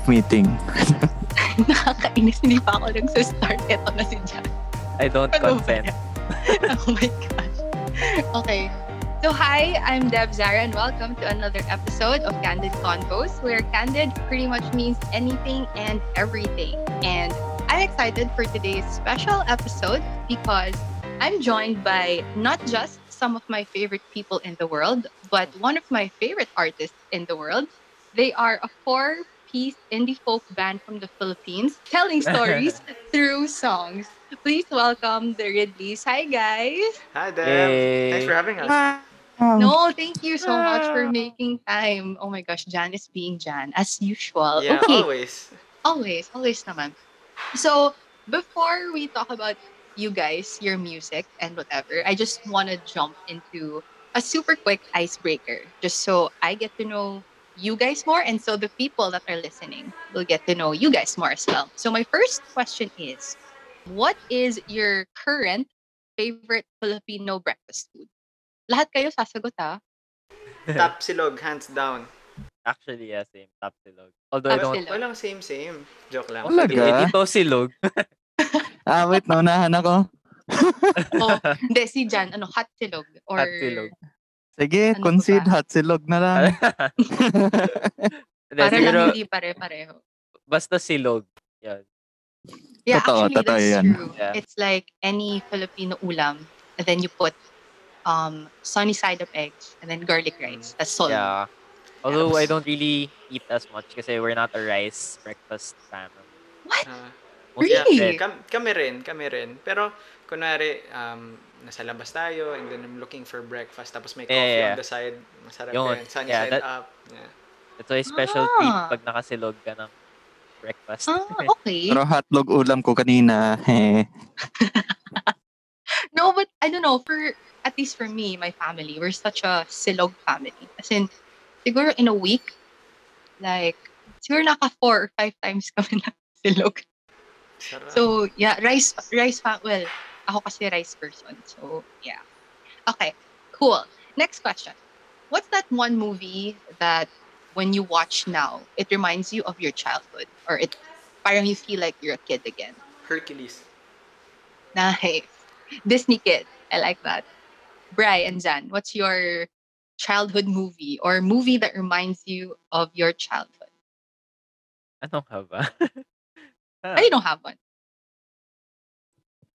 Leave meeting. Nakakainis, hindi pa ako nagsistart. Ito na si Jan. I don't Ano consent. oh my gosh. Okay. So hi, I'm Deb Zara and welcome to another episode of Candid Convos where candid pretty much means anything and everything. And I'm excited for today's special episode because I'm joined by not just some of my favorite people in the world, but one of my favorite artists in the world. They are a four-piece indie folk band from the Philippines telling stories through songs. Please welcome the Ridleys. Hi guys. Hi, Deb. Hey. Thanks for having us. No, thank you so much for making time. Oh my gosh, Jan is being Jan as usual. yeah, okay, always. always, always naman. So, before we talk about you guys, your music and whatever, I just want to jump into a super quick icebreaker just so I get to know you guys more and so the people that are listening will get to know you guys more as well. So, my first question is what is your current favorite Filipino breakfast food? Lahat kayo sasagot ah. Top silog, hands down. Actually, yeah, same. Top silog. Although I Top don't... silog. Walang same, same. Joke lang. Talaga? Eh, dito silog. Ah, wait, naunahan ako. Oh, hindi, si Jan, ano, hot silog? Or, Hot silog. Sige, Ano concede hot silog na lang. Para siguro, lang hindi pare-pareho. basta silog. Yan. Yeah, Totoo, actually, totoo that's yan. true. Yeah. It's like any Filipino ulam, and then you put um sunny side up eggs, and then garlic rice. That's all. Yeah. Although I don't really eat as much kasi we're not a rice breakfast family. What? Ah, Mostly Really? bread. kam- kami rin, kami rin. Pero, kunwari, um, nasa labas tayo, and then I'm looking for breakfast, tapos may Yeah, coffee yeah. on the side. Masarap Yun. yun. Sunny Yeah, side that- up. Yeah. Ito ay special Ah. treat pag nakasilog ka ng breakfast. Ah, okay. Pero hotdog ulam ko kanina. Eh. No, but I don't know. For at least for me, my family, we're such a silog family. As in, siguro in a week, like siguro naka four or five times kami na silog. Sarap. So yeah, rice rice fa- well, ako kasi rice person. So yeah. Okay, cool. Next question. What's that one movie that when you watch now, it reminds you of your childhood or it parang you feel like you're a kid again? Hercules. Nice. Disney kid. I like that. Bri and Zan, what's your childhood movie or movie that reminds you of your childhood? Anong ka ba? I don't have one.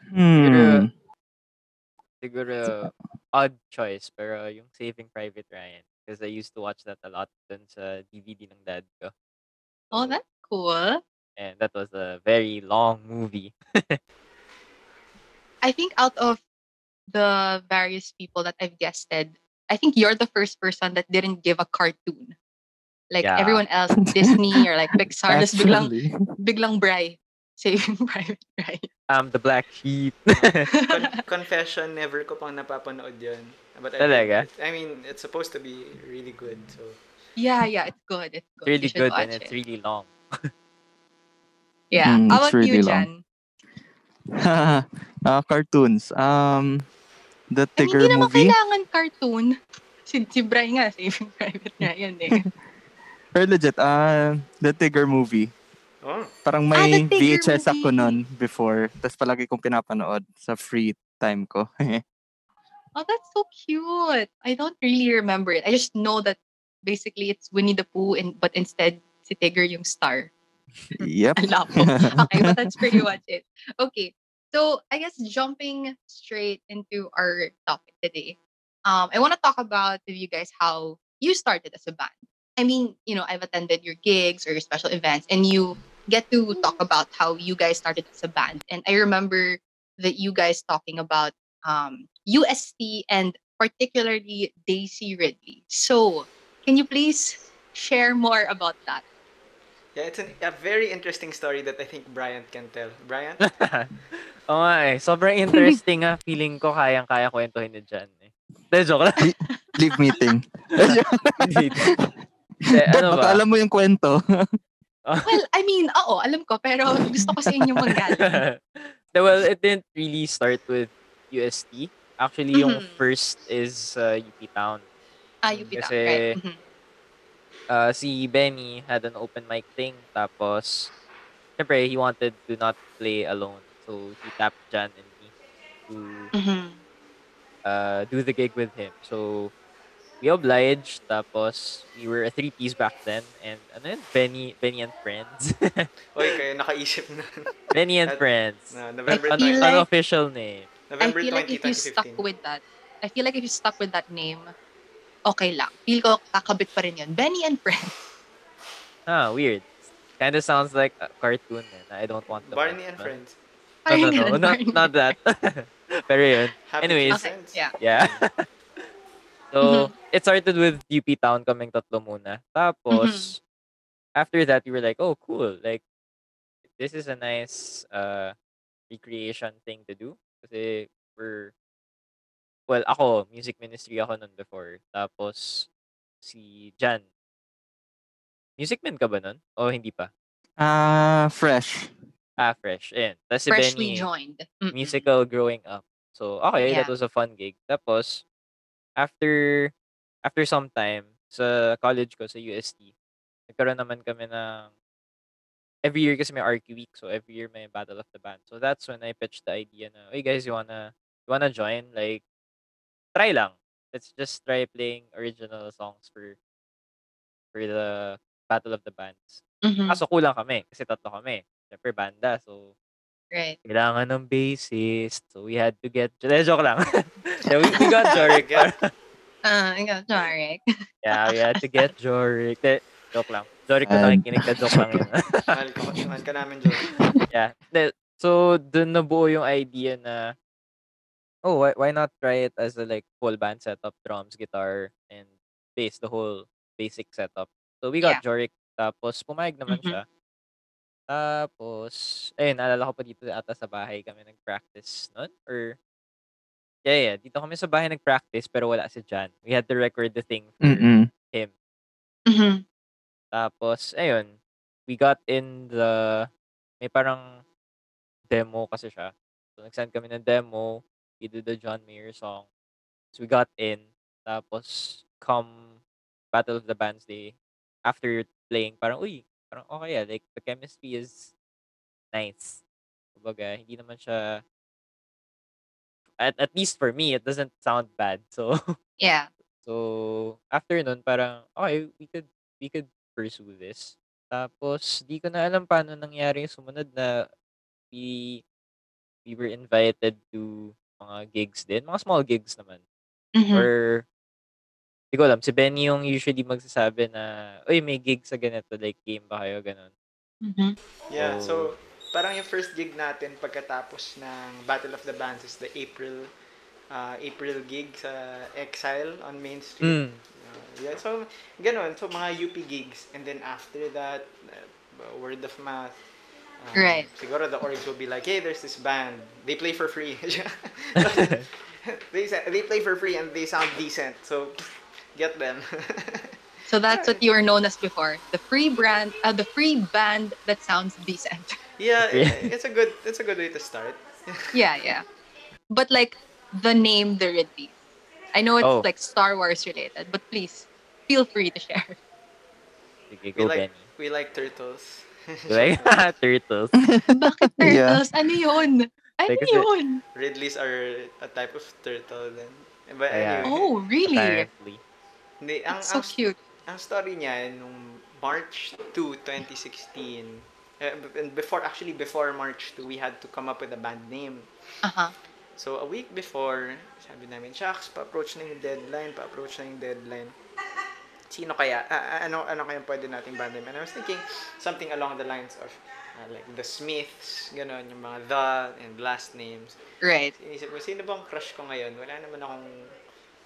Hmm. Siguro, odd choice, pero yung Saving Private Ryan. Because I used to watch that a lot dun sa DVD ng dad ko. Oh, that's cool. And that was a very long movie. I think out of the various people that I've guested, I think you're the first person that didn't give a cartoon. Like Yeah. everyone else, Disney or like Pixar, just biglang, Actually. Biglang Bri. Saving Private Ryan. Um, The Black Sheep. Con- confession, never ko pang napapanood yun. But I, Talaga? I mean, it's supposed to be really good. So, yeah, yeah, it's good. It's It's good. really You good and it's it. really long. Yeah. Mm, How it's about you, really long. Jan? Ah, cartoons. Um, the Tigger hindi naman movie. kailangan cartoon. Si, si Bri nga, Saving Private Ryan eh. Or legit, ah, the Tigger movie. Oh, Parang Ah, may Tigger VHS ako movie. nun before. Tapos palagi kong pinapanood sa free time ko. Oh, that's so cute. I don't really remember it. I just know that basically it's Winnie the Pooh, and, but instead si Tigger yung star. yep. Ang lapo. Okay, but that's pretty much it. Okay, so I guess jumping straight into our topic today, um, I want to talk about with you guys how you started as a band. I mean, you know, I've attended your gigs or your special events, and you get to talk about how you guys started as a band. And I remember that you guys talking about um, UST and particularly Daisy Ridley. So, can you please share more about that? yeah, it's an, a very interesting story that I think Bryant can tell. Bryant? Oo nga eh. Sobrang interesting nga. Feeling ko kayang-kaya kwentuhin ni Jan eh. De, joke lang. Leave meeting. Dad, ano baka ba? alam mo yung kwento. Well, I mean, oo, alam ko, pero gusto ko sa inyo manggaling. Well, it didn't really start with UST. Actually, yung Mhm. first is uh, UP Town. Ah, UP Town, Kasi- right. Mhm. uh, si Benny had an open mic thing. Tapos, syempre, he wanted to not play alone. So, he tapped Jan and me to Mhm. uh, do the gig with him. So, we obliged. Tapos, we were a three-piece back then. And, ano yun? Benny, Benny and Friends. Oy, kayo nakaisip na. Benny and At- Friends. na November, I An- feel 20, like- unofficial name. I November feel like if you stuck 2015. with that, I feel like if you stuck with that name, okay lang. Feel ko kakabit pa rin yun. Benny and Friends. Ah, weird. Kind of sounds like a cartoon. eh, I don't want to Barney and mention. Friends. No, no, Parang no. ganun, Not, Barney. not that. Pero yun. Happy Anyways. Few Okay, yeah. Yeah. So, Mhm. it started with UP Town kaming tatlo muna. Tapos, after that, we were like, oh, cool. Like, this is a nice uh, recreation thing to do. Kasi we're, well, ako, music ministry ako nun before. Tapos, si Jan. Music man ka ba nun? O hindi pa? Ah, fresh. Ah, fresh. Ayan. Tapos si Freshly Benny, joined. Mm-mm. musical growing up. So, okay, yeah. that was a fun gig. Tapos, after after some time, sa college ko, sa UST, nagkaroon naman kami ng every year kasi may RQ week. So, every year may Battle of the Band. So, that's when I pitched the idea na, hey guys, you wanna, you wanna join? Like, try lang. Let's just try playing original songs for for the Battle of the Bands. Mhm. Kaso kulang kami kasi tatlo kami. Siyempre, banda. So, Right. kailangan ng bassist. So, we had to get... Eh, joke lang. yeah, we, we got Jorik. Ah, ikaw, Jarek. yeah, we had to get Jorik. Eh, joke lang. Jorik ko Um, nakikinig ka, joke lang yun. Mahal ka, mahal ka namin, Joe. yeah. Then, so, dun nabuo yung idea na, oh, why, why not try it as a like full band setup, drums, guitar, and bass, the whole basic setup. So, we got Jorik. Tapos, pumayag naman Mhm. siya. Tapos, ayun, naalala ko pa dito ata sa bahay kami nag-practice nun. Or, yeah, yeah. Dito kami sa bahay nag-practice pero wala si Jan. We had to record the thing for Mm-mm. him. Mhm. Tapos, ayun, we got in the, may parang demo kasi siya. So, nag-send kami ng demo. We did the John Mayer song. So, we got in. Tapos, come Battle of the Bands Day, after playing, parang, uy, parang okay ah. Like, the chemistry is nice. Kumbaga, hindi naman siya, at, at least for me, it doesn't sound bad. So, Yeah. So, after nun, parang, okay, we could, we could pursue this. Tapos, di ko na alam paano nangyari yung sumunod na we, we were invited to mga gigs din. Mga small gigs naman. Mhm. Or, di ko alam, si Benny yung usually magsasabi na, uy, may gig sa ganito, like, game ba kayo, ganun. Mhm. Yeah, So- so parang yung first gig natin pagkatapos ng Battle of the Bands is the April uh, April gig sa Exile on Main Street. Mm. Uh, yeah, so ganun, so mga UP gigs and then after that uh, word of mouth. um, Right. Siguro the orgs will be like, hey, there's this band. They play for free. they they play for free and they sound decent. So get them. So that's what you were known as before. The free brand, uh, the free band that sounds decent. yeah, Yeah. it's a good it's a good way to start. yeah, yeah. But like the name, the Ridley. I know it's Oh. like Star Wars related, but please feel free to share. Sige, We like Benny. we like turtles. Like, turtles. Bakit Yeah. turtles? Ano yun? Ano Like, yun? Ridleys are a type of turtle then. But Yeah. anyway, Oh, really? Apparently. Hindi, ang, so ang, cute. ang story niya nung March 2, 2016. eh, and before actually before March 2, we had to come up with a band name. Uh-huh. So a week before, sabi namin, "Shucks, pa-approach na yung deadline, pa-approach na yung deadline." Sino kaya? Ah, ano ano kaya pwede nating band name? And I was thinking something along the lines of ah, like the Smiths, gano'n, yung mga the and last names. Right. Inisip ko, sino bang crush ko ngayon? Wala naman akong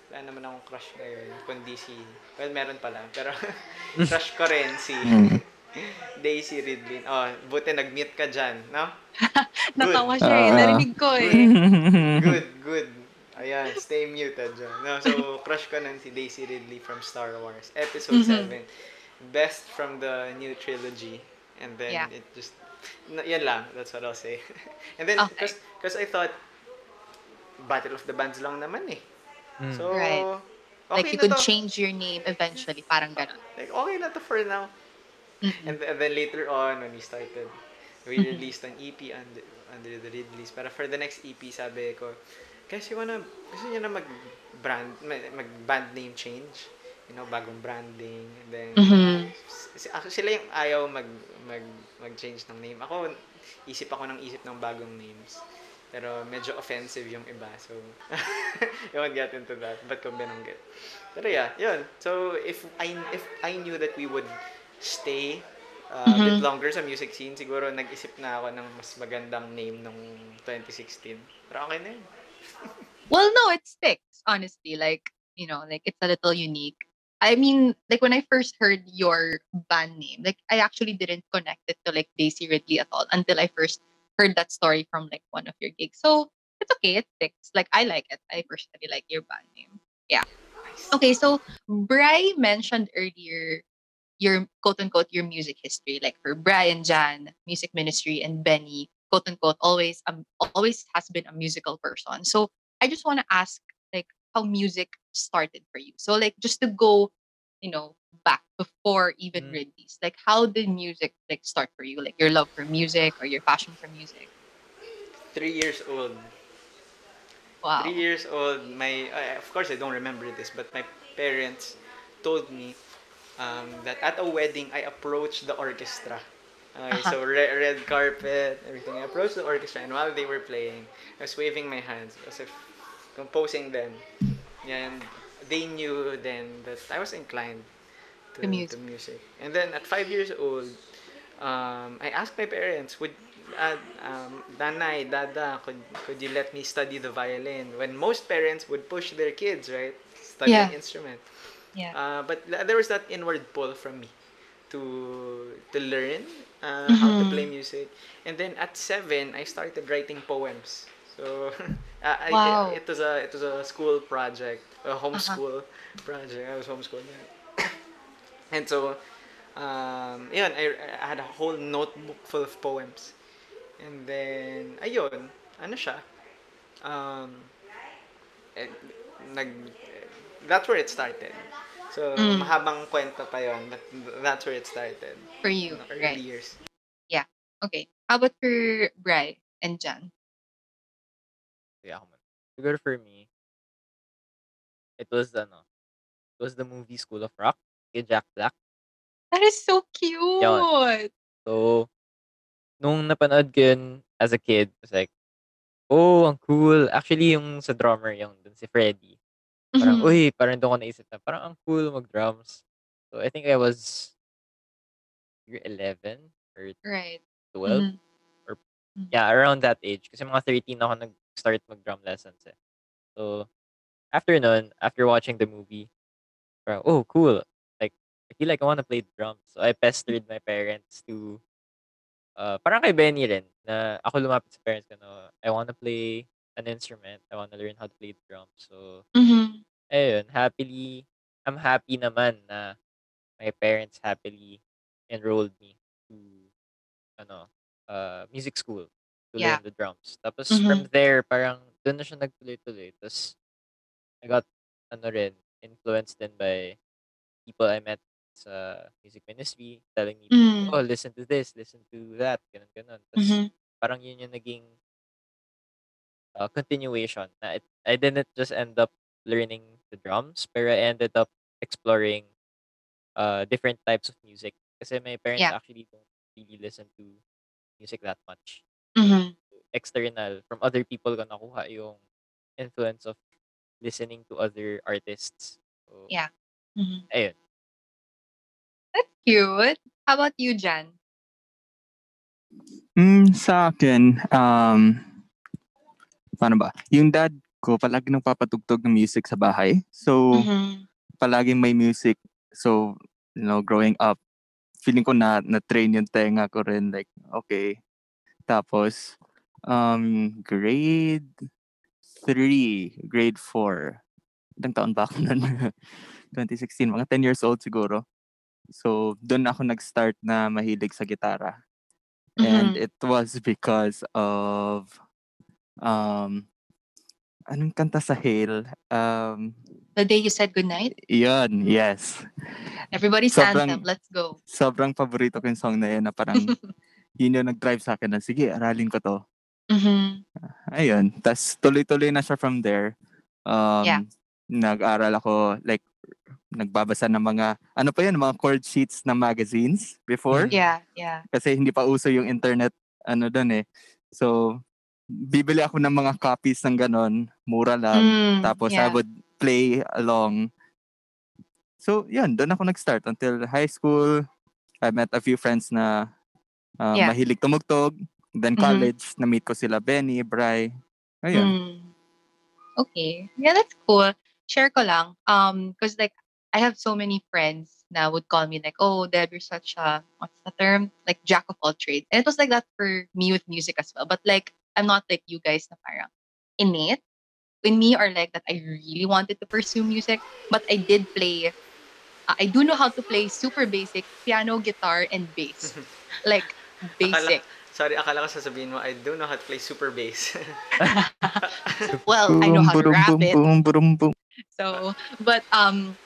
wala naman akong crush ngayon, kundi si, well, meron pala, pero crush ko rin si Mm. Daisy Ridley. Oh, buti nag-mute ka dyan, no? Natawa siya eh. Ah. Narinig ko eh. Good, good. Ayan, stay muted dyan. No, so, crush ko nun si Daisy Ridley from Star Wars. Episode Mhm. 7. Best from the new trilogy. And then, Yeah. it just, no, yan lang. That's what I'll say. And then, Okay. because I thought, Battle of the Bands lang naman eh. Mm. So, Right. like Okay you na could to. change your name eventually, parang ganun. Like, okay na to for now. Mm-mm. And, and then later on, when we started, we released an EP under, under the release. Pero for the next EP, sabi ko, guys, you wanna, gusto niyo na mag-brand, mag- mag-band name change? You know, bagong branding. And then, Mhm. s- ako sila yung ayaw mag, mag, mag-change ng name. Ako, isip ako ng isip ng bagong names. Pero medyo offensive yung iba. So, you won't get into that. Ba't ko binanggit? Pero yeah, yun. So, if I, if I knew that we would stay uh, a bit longer sa music scene, siguro nag-isip na ako ng mas magandang name nung 2016. Pero okay na yun. Well, no, it sticks, honestly. Like, you know, like it's a little unique. I mean, like when I first heard your band name, like I actually didn't connect it to like Daisy Ridley at all until I first heard that story from like one of your gigs. So it's okay, it sticks. Like I like it. I personally like your band name. Yeah. Okay, so Bry mentioned earlier your quote unquote your music history, like for Brian Jan, music ministry, and Benny, quote unquote, always um always has been a musical person. So I just want to ask like how music started for you. So like just to go, you know, back before even Mm. release, like how did music like start for you? Like your love for music or your passion for music? Three years old. Wow. Three years old, my uh, of course I don't remember this, but my parents told me um, that at a wedding I approached the orchestra. Okay, Uh-huh. so re- red carpet, everything. I approached the orchestra, and while they were playing, I was waving my hands as if composing them. And they knew then that I was inclined to, To music. music. And then at five years old, um, I asked my parents, would uh, um, Nanay, Dada, could, could you let me study the violin? When most parents would push their kids, right? Study Yeah. an instrument. Yeah. Uh, but there was that inward pull from me to to learn uh, how to Mhm. play music. And then at seven, I started writing poems. So uh, I, Wow. it was a it was a school project, a homeschool project. I was homeschooled. And so, um, yun, I, I had a whole notebook full of poems. And then, ayun, ano siya? Um, eh, nag, that's where it started. So, Mm. mahabang kwento pa yun. But that's where it started. For you, in the early right? years. Yeah. Okay. How about for Bry and Jan? Yeah, ako man. Siguro for me, it was ano, it was the movie School of Rock kay Jack Black. That is so cute. So, nung napanood ko yun as a kid, it was like, oh, ang cool. Actually, yung sa drummer, yung dun si Freddy. Parang, Mhm. uy, parang doon ko naisip na, parang ang cool mag-drums. So, I think I was year 11 or Right. 12. Mhm. Yeah, around that age. Kasi mga 13 ako nag-start mag-drum lessons eh. So, after nun, after watching the movie, parang, oh, cool. I feel like I wanna play the drums. So, I pestered my parents to, uh, parang kay Benny rin, na ako lumapit sa parents ko na, I wanna play an instrument. I wanna learn how to play drums. So, Mhm. ayun, happily, I'm happy naman na my parents happily enrolled me to, ano, uh, music school to Yeah. learn the drums. Tapos Mhm. from there, parang doon na siya nagtuloy-tuloy. Tapos I got, ano rin, influenced din by people I met sa music ministry telling me, Mm. oh, listen to this, listen to that, ganun, ganun. Tapos Mhm. parang yun yung naging uh, continuation. Na it, I didn't just end up learning the drums, pero I ended up exploring uh, different types of music. Kasi my parents Yeah. actually don't really listen to music that much. Mhm. External, from other people ko nakuha yung influence of listening to other artists. So, Yeah. Mhm. ayun. That's cute. How about you, Jan? Mm, sa akin, um, paano ba? Yung dad ko palagi nagpapatugtog ng music sa bahay. So, Mhm. palaging may music. So, you know, growing up, feeling ko na na-train yung tenga ko rin. Like, okay. Tapos, um, grade 3, grade 4. Ilang taon ba ako nun? 2016, mga 10 years old siguro. So, doon ako nag-start na mahilig sa gitara. And Mhm. it was because of, um, anong kanta sa Hale? Um, The day you said goodnight? Yun, yes. Everybody stand Sobrang- up. Let's go. Sobrang paborito ko yung song na yun na parang yun yung nag-drive sa akin na sige, aralin ko to. Mhm. Ayun. Tapos tuloy-tuloy na siya from there. Um, Yeah. Nag-aral ako, like, nagbabasa ng mga, ano pa yun, mga chord sheets ng magazines before. Yeah, yeah. Kasi hindi pa uso yung internet, ano doon eh. So, bibili ako ng mga copies ng ganon, mura lang. Mm, Tapos I yeah. would play along. So, yun, doon ako nag-start until high school. I met a few friends na uh, Yeah. mahilig tumugtog. Then Mhm. college, na-meet ko sila Benny, Bry. Ayun. Mm. Okay. Yeah, that's cool. Share ko lang. Um, cause like I have so many friends na would call me like, oh, Deb, you're such a what's the term? Like jack of all trades. And it was like that for me with music as well. But like I'm not like you guys na parang innate in me or like that I really wanted to pursue music. But I did play uh, I do know how to play super basic piano, guitar, and bass. like basic. Sorry, akala ko sasabihin mo, I do know how to play super bass. Well, I know how to Boom, rap it. boom, boom, boom. So, but um,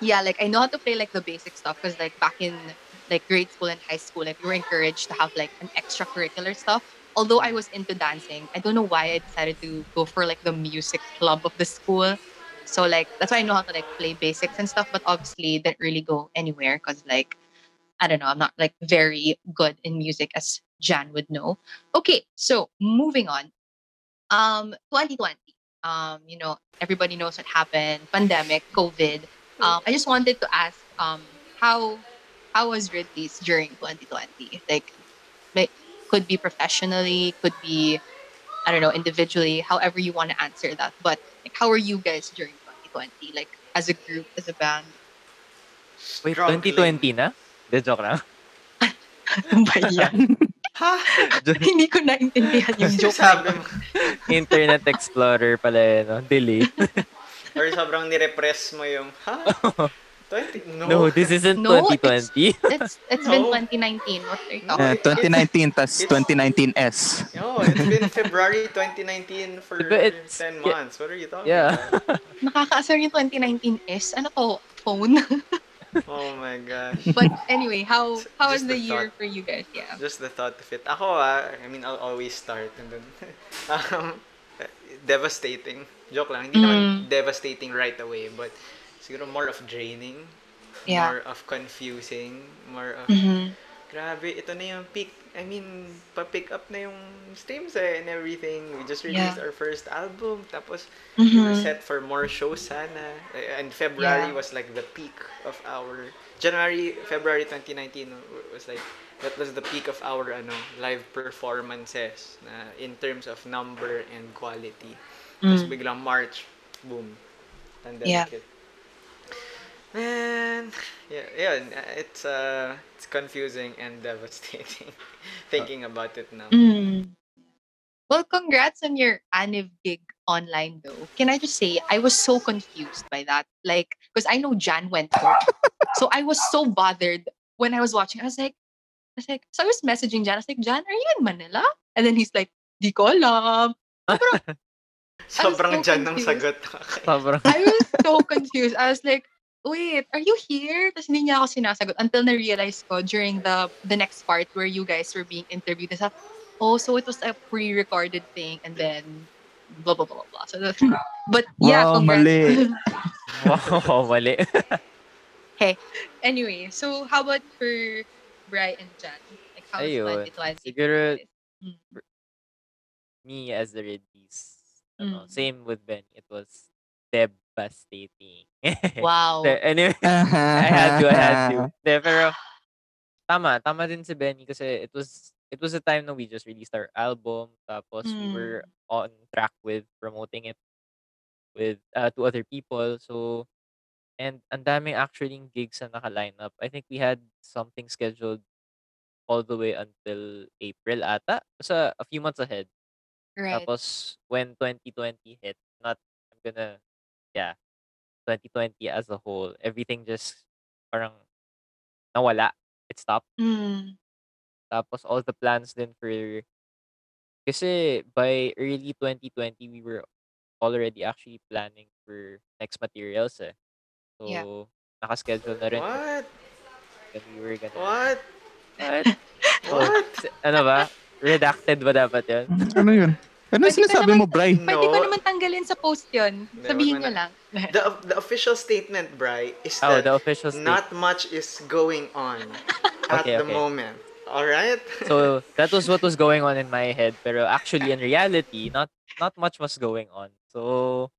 yeah, like I know how to play like the basic stuff because like back in like grade school and high school, like we were encouraged to have like an extracurricular stuff. Although I was into dancing, I don't know why I decided to go for like the music club of the school. So like that's why I know how to like play basics and stuff. But obviously, didn't really go anywhere because like I don't know, I'm not like very good in music as Jan would know. Okay, so moving on. Um, 2020 um, you know, everybody knows what happened, pandemic, COVID. Um, I just wanted to ask, um, how how was release during 2020? Like, like, could be professionally, could be, I don't know, individually, however you want to answer that. But like, how were you guys during 2020? Like, as a group, as a band? Wait, Struggling. 2020 na? De, joke lang. Ano ba yan? ha? Hindi ko naintindihan yung joke. Sabi mo. Internet Explorer pala yun, no? Delete. Or sobrang nirepress mo yung, ha? 20? No. No, this isn't No, 2020. It's, it's been No. 2019. What are you talking Uh, 2019 tas It's- 2019S. No, it's been February 2019 for Diba it's- 10 yeah. months. What are you talking Yeah. about? Nakakaasar yung 2019S. Ano to? Phone? Oh my gosh. but anyway, how how was the the year thought. for you guys? Yeah. Just the thought of it. Ako ah, I mean, I'll always start and then, um, devastating. Joke lang. Hindi naman Mm. devastating right away, but siguro more of draining. Yeah. More of confusing. More of, Mm-hmm. grabe, ito na yung peak. I mean, pa-pick up na yung streams eh, and everything. We just released Yeah. our first album. Tapos, we were Mm-hmm. set for more shows sana. And February Yeah. was like the peak of our January, February 2019 w- was like that was the peak of our ano live performances na in terms of number and quality. Tapos Mm. biglang March, boom, pandemic Yeah. hit. Man, yeah, yeah, it's uh, it's confusing and devastating thinking about it now. Mm. Well, congrats on your Aniv gig online though. Can I just say I was so confused by that. Like, because I know Jan went home. so I was so bothered when I was watching. I was like, I was like, so I was messaging Jan. I was like, Jan, are you in Manila? And then he's like, di ko alam. Sobrang so dyan ng confused. sagot. Sobrang. I was so confused. I was like, wait, are you here? Tapos hindi niya ako sinasagot until na-realize ko during the the next part where you guys were being interviewed. Nasa, oh, so it was a pre-recorded thing and then blah, blah, blah, blah. So that's, but yeah, Wow, congrats. mali. Wow, mali. anyway, so how about for Bri and Jan? Like, how was Ayun. 2020? Siguro, Mm. me as the release. Ano, Mm. Same with Ben. It was devastating. Wow. De- anyway, I had to, I had to. De, pero, tama, tama din si Benny kasi it was, it was a time na we just released our album, tapos we were on track with promoting it with, uh, to other people, so, and ang daming actually gigs na naka-line up. I think we had something scheduled all the way until April ata, So a few months ahead. Right. Tapos, when 2020 hit, not, I'm gonna, yeah, 2020 as a whole, everything just parang nawala. It stopped. Mm. Tapos, all the plans then for, kasi by early 2020, we were already actually planning for next materials eh. So, Yeah. nakaschedule na rin. What? And we were gonna... What? What? What? ano ba? Redacted ba dapat yun? Ano yun? Ano Pwede sinasabi naman- mo, Bray? Pwede ko No. naman tanggalin sa post yun. Sabihin nyo mo lang. The, the official statement, Bri, is Oh, that the official not much is going on at Okay, the okay. moment. Alright? So, that was what was going on in my head. Pero actually, in reality, not not much was going on. So,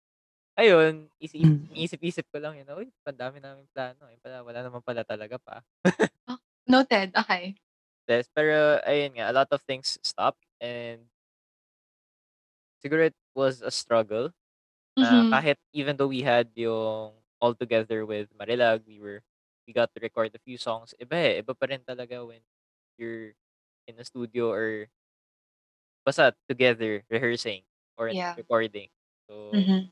ayun, isip, isip-isip ko lang yun, uy, pandami namin plano. Eh, pala, wala naman pala talaga pa. Noted. Okay. Yes, pero ayun nga, a lot of things stopped and siguro it was a struggle. na Mhm. kahit even though we had yung all together with Marilag, we were we got to record a few songs. Iba eh, iba pa rin talaga when you're in a studio or basta together rehearsing or Yeah. recording. So Mhm.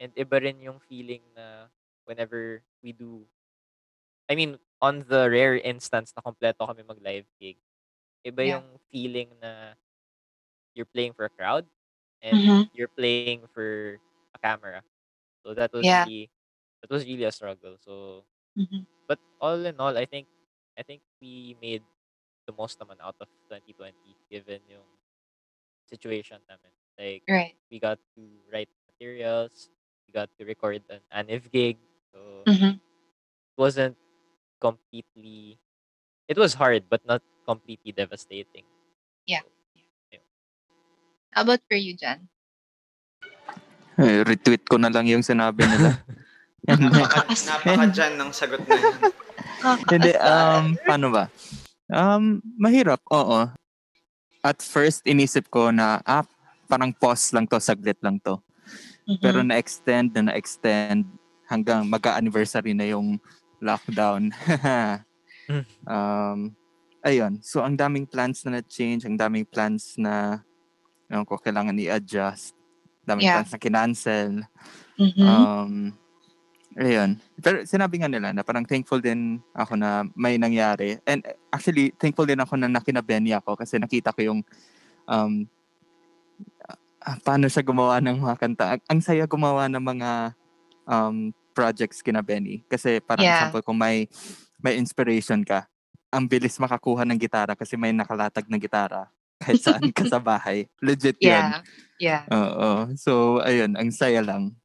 and iba rin yung feeling na whenever we do I mean, on the rare instance na kompleto kami mag-live gig, iba Yeah. yung feeling na you're playing for a crowd and Mhm. you're playing for a camera. So that was Yeah. really that was really a struggle. So Mhm. but all in all, I think I think we made the most naman out of 2020 given yung situation namin. Like Right. we got to write materials, we got to record an ANIV gig. So Mhm. it wasn't completely it was hard but not completely devastating. How about for you, Jan? Eh, retweet ko na lang yung sinabi nila. Napaka, napaka dyan ng sagot na yun. Hindi, um, paano ba? Um, mahirap, oo. At first, inisip ko na, ah, parang pause lang to, saglit lang to. Pero Mhm. na-extend na na-extend hanggang mag-anniversary na yung lockdown. Um, ayun. So, ang daming plans na na-change, ang daming plans na ewan ko, kailangan i-adjust. Daming Yeah. plans na kinancel. Mhm. Um, ayun. Pero sinabi nga nila na parang thankful din ako na may nangyari. And actually, thankful din ako na nakinabeni ako kasi nakita ko yung um, ah, paano siya gumawa ng mga kanta. Ang, ang saya gumawa ng mga um, projects kina Benny. Kasi parang Yeah. example, kung may, may inspiration ka, ang bilis makakuha ng gitara kasi may nakalatag na gitara kahit saan ka sa bahay. Legit yun. Yeah. Yeah. Oo. So, ayun, ang saya lang.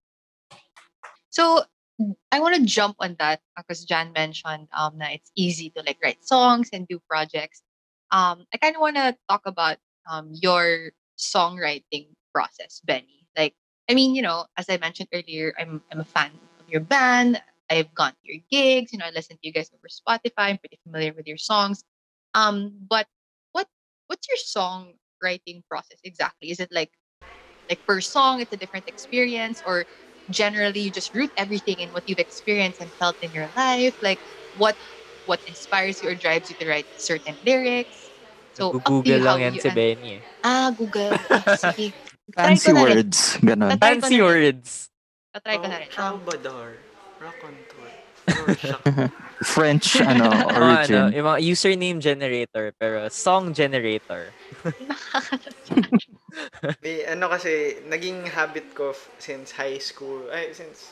So I want to jump on that because Jan mentioned um that it's easy to like write songs and do projects. Um, I kind of want to talk about um your songwriting process, Benny. Like, I mean, you know, as I mentioned earlier, I'm I'm a fan your band. I've gone to your gigs. You know, I listen to you guys over Spotify. I'm pretty familiar with your songs. Um, but what what's your songwriting process exactly? Is it like like per song, it's a different experience, or generally you just root everything in what you've experienced and felt in your life like what what inspires you or drives you to write certain lyrics so Google lang yan you si Benny. eh. ah google sige Fancy ko na rin. words. Ganon. Fancy words. Tatry ko na rin um, Troubadour. Raconteur. Rorschach. French, ano, ano, origin. yung mga username generator, pero song generator. May, ano kasi, naging habit ko f- since high school. Ay, since,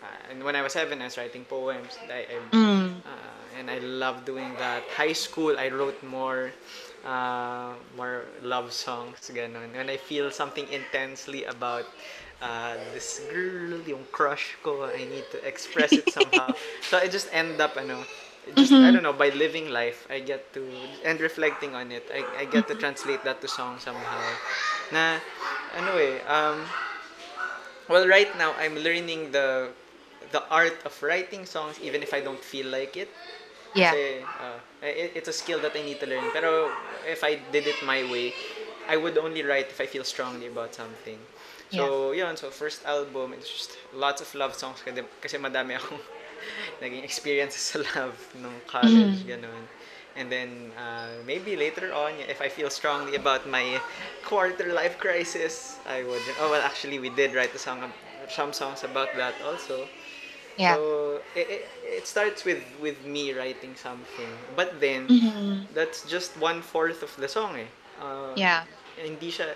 uh, and when I was seven, I was writing poems. I, I, mm, uh, and I love doing that. High school, I wrote more, uh, more love songs, ganun. When I feel something intensely about uh, this girl, yung crush ko, I need to express it somehow. so I just end up, ano, just, I don't know, by living life, I get to, and reflecting on it, I, I get to translate that to song somehow. Na, ano eh, um, well, right now, I'm learning the, the art of writing songs even if I don't feel like it. yeah Kasi, uh, it, it's a skill that I need to learn. Pero if I did it my way, I would only write if I feel strongly about something. So, yun. So, first album, it's just lots of love songs kasi, madami akong naging experiences sa love nung college, ganun. And then, uh, maybe later on, if I feel strongly about my quarter life crisis, I would, oh, well, actually, we did write a song, some songs about that also. yeah So it, it, it starts with with me writing something. But then Mhm. that's just one fourth of the song eh. Uh, yeah Hindi siya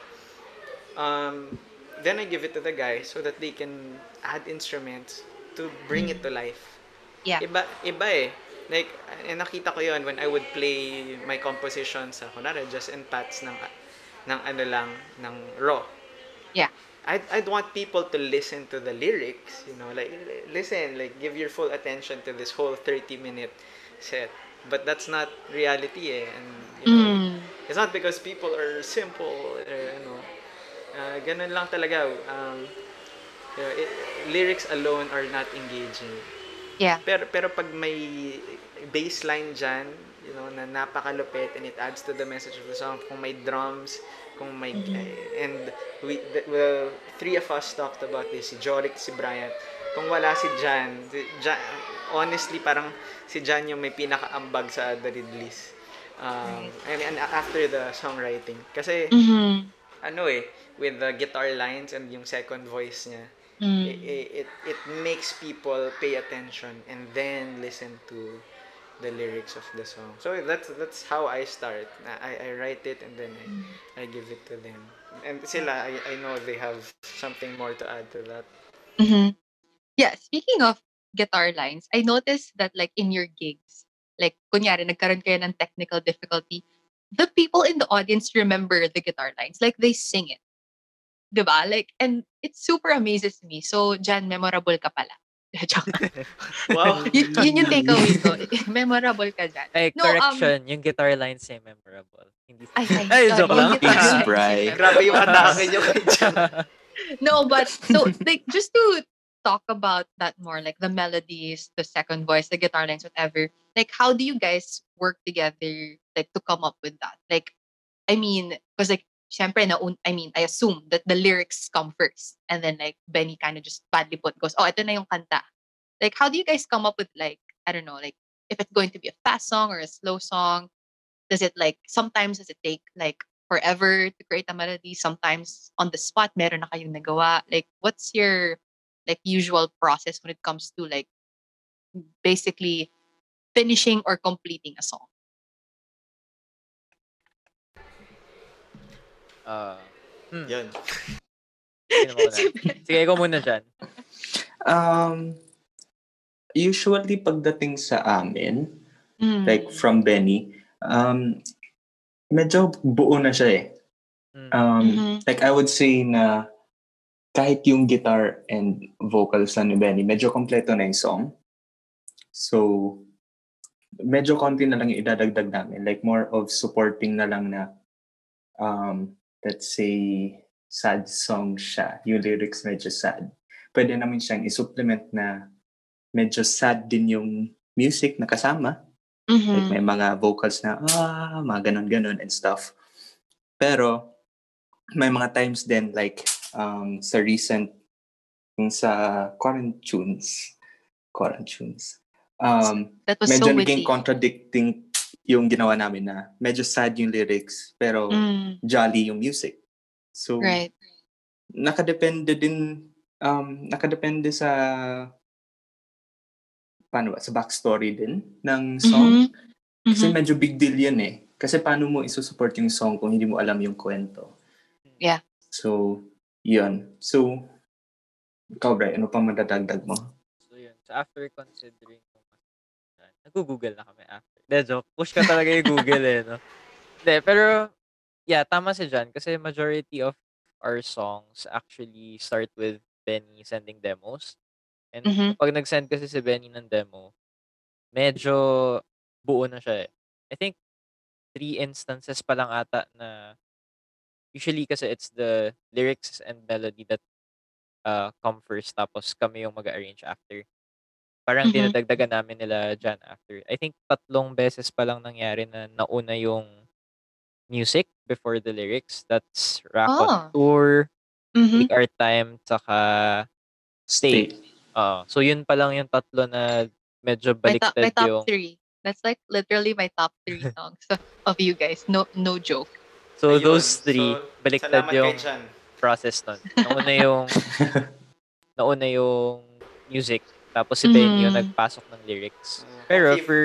um then I give it to the guy so that they can add instruments to bring it to life. Yeah. Iba, iba eh. Like, eh, nakita ko yon when I would play my compositions sa, kunwari, just and pats ng, ng ano lang, ng raw. Yeah. I'd, I'd want people to listen to the lyrics, you know, like, listen, like, give your full attention to this whole 30-minute set. But that's not reality eh. And, you know, Mm. It's not because people are simple, or, ano, uh, ganun lang talaga. Um, you know, it- lyrics alone are not engaging. Yeah. Pero, pero pag may baseline dyan, you know, na napakalupit and it adds to the message of the song, kung may drums, kung may, eh, and we, the, the three of us talked about this, si Jorik, si Bryant, kung wala si Jan, si Jan honestly, parang si Jan yung may pinakaambag sa The Ridleys. Um, I mean, after the songwriting. Kasi, Mhm. ano eh, with the guitar lines and yung second voice niya, Mm. it, it, it makes people pay attention and then listen to the lyrics of the song. So that's that's how I start. I, I write it and then I, I give it to them. And sila, I, I know they have something more to add to that. Mhm. Yeah, speaking of guitar lines, I noticed that like in your gigs, like kunyari nagkaroon kayo ng technical difficulty, the people in the audience remember the guitar lines. Like they sing it. Diba? Like, and it super amazes me. So, Jan, memorable ka pala. Joke. Wow. Y- yun yung takeaway ko. memorable ka dyan. Ay, No, um, correction, yung guitar lines ay memorable. Hindi Ay, ay, Ay, sorry, joke lang. yung guitar Thanks, lines, Bri. yung Grabe yung atake niyo kay Jan. no, but so like just to talk about that more, like the melodies, the second voice, the guitar lines, whatever. Like, how do you guys work together, like to come up with that? Like, I mean, because like, syempre, na I mean, I assume that the lyrics come first, and then like Benny kind of just badly put goes, oh, ito na yung kanta. Like, how do you guys come up with like, I don't know, like if it's going to be a fast song or a slow song? Does it like sometimes does it take like forever to create a melody. Sometimes on the spot, meron na kayong nagawa. Like, what's your like usual process when it comes to like basically finishing or completing a song? Ah, hmm, Yun. Sige, ikaw muna dyan. Um, usually pagdating sa amin, Mm. like from Benny, um, medyo buo na siya eh. Hmm. Um, Mhm. Like I would say na kahit yung guitar and vocals na ni Benny, medyo kompleto na yung song. So, medyo konti na lang yung idadagdag namin. Like more of supporting na lang na, um, let's say, sad song siya. Yung lyrics medyo sad. Pwede namin siyang isupplement na medyo sad din yung music na kasama. Like Mhm. may mga vocals na, ah, mga ganon-ganon and stuff. Pero, may mga times din like um, sa recent, sa Quarantunes, Quarantunes, um, That was medyo so naging witty. contradicting yung ginawa namin na medyo sad yung lyrics pero Mm, jolly yung music. So, right. nakadepende din, um, nakadepende sa paano ba, sa backstory din ng song. Mhm. Kasi Mhm. medyo big deal yun eh. Kasi paano mo isusupport yung song kung hindi mo alam yung kwento? Yeah. So, yun. So, ikaw, Bri, ano pang madadagdag mo? So, yun. So, after considering nag-google na kami after. De, joke. Push ka talaga yung Google eh, no? De, pero, yeah, tama si John. Kasi majority of our songs actually start with Benny sending demos. And Mhm. kapag nag-send kasi si Benny ng demo, medyo buo na siya eh. I think three instances pa lang ata na usually kasi it's the lyrics and melody that uh, come first tapos kami yung mag-arrange after. Parang Mhm. dinadagdagan namin nila dyan after. I think tatlong beses pa lang nangyari na nauna yung music before the lyrics. That's Rock on Oh. Tour, Mhm. Take Our Time, tsaka Stay. Stay. Oo. so yun pa lang yung tatlo na medyo My top, baliktad my top yung... three. That's like literally my top three songs of, of you guys. No, no joke. So Ayun. those three, So, baliktad yung process nun. Nauna yung nauna yung music, tapos si yung Mm. nagpasok ng lyrics. Mm. Pero Kung for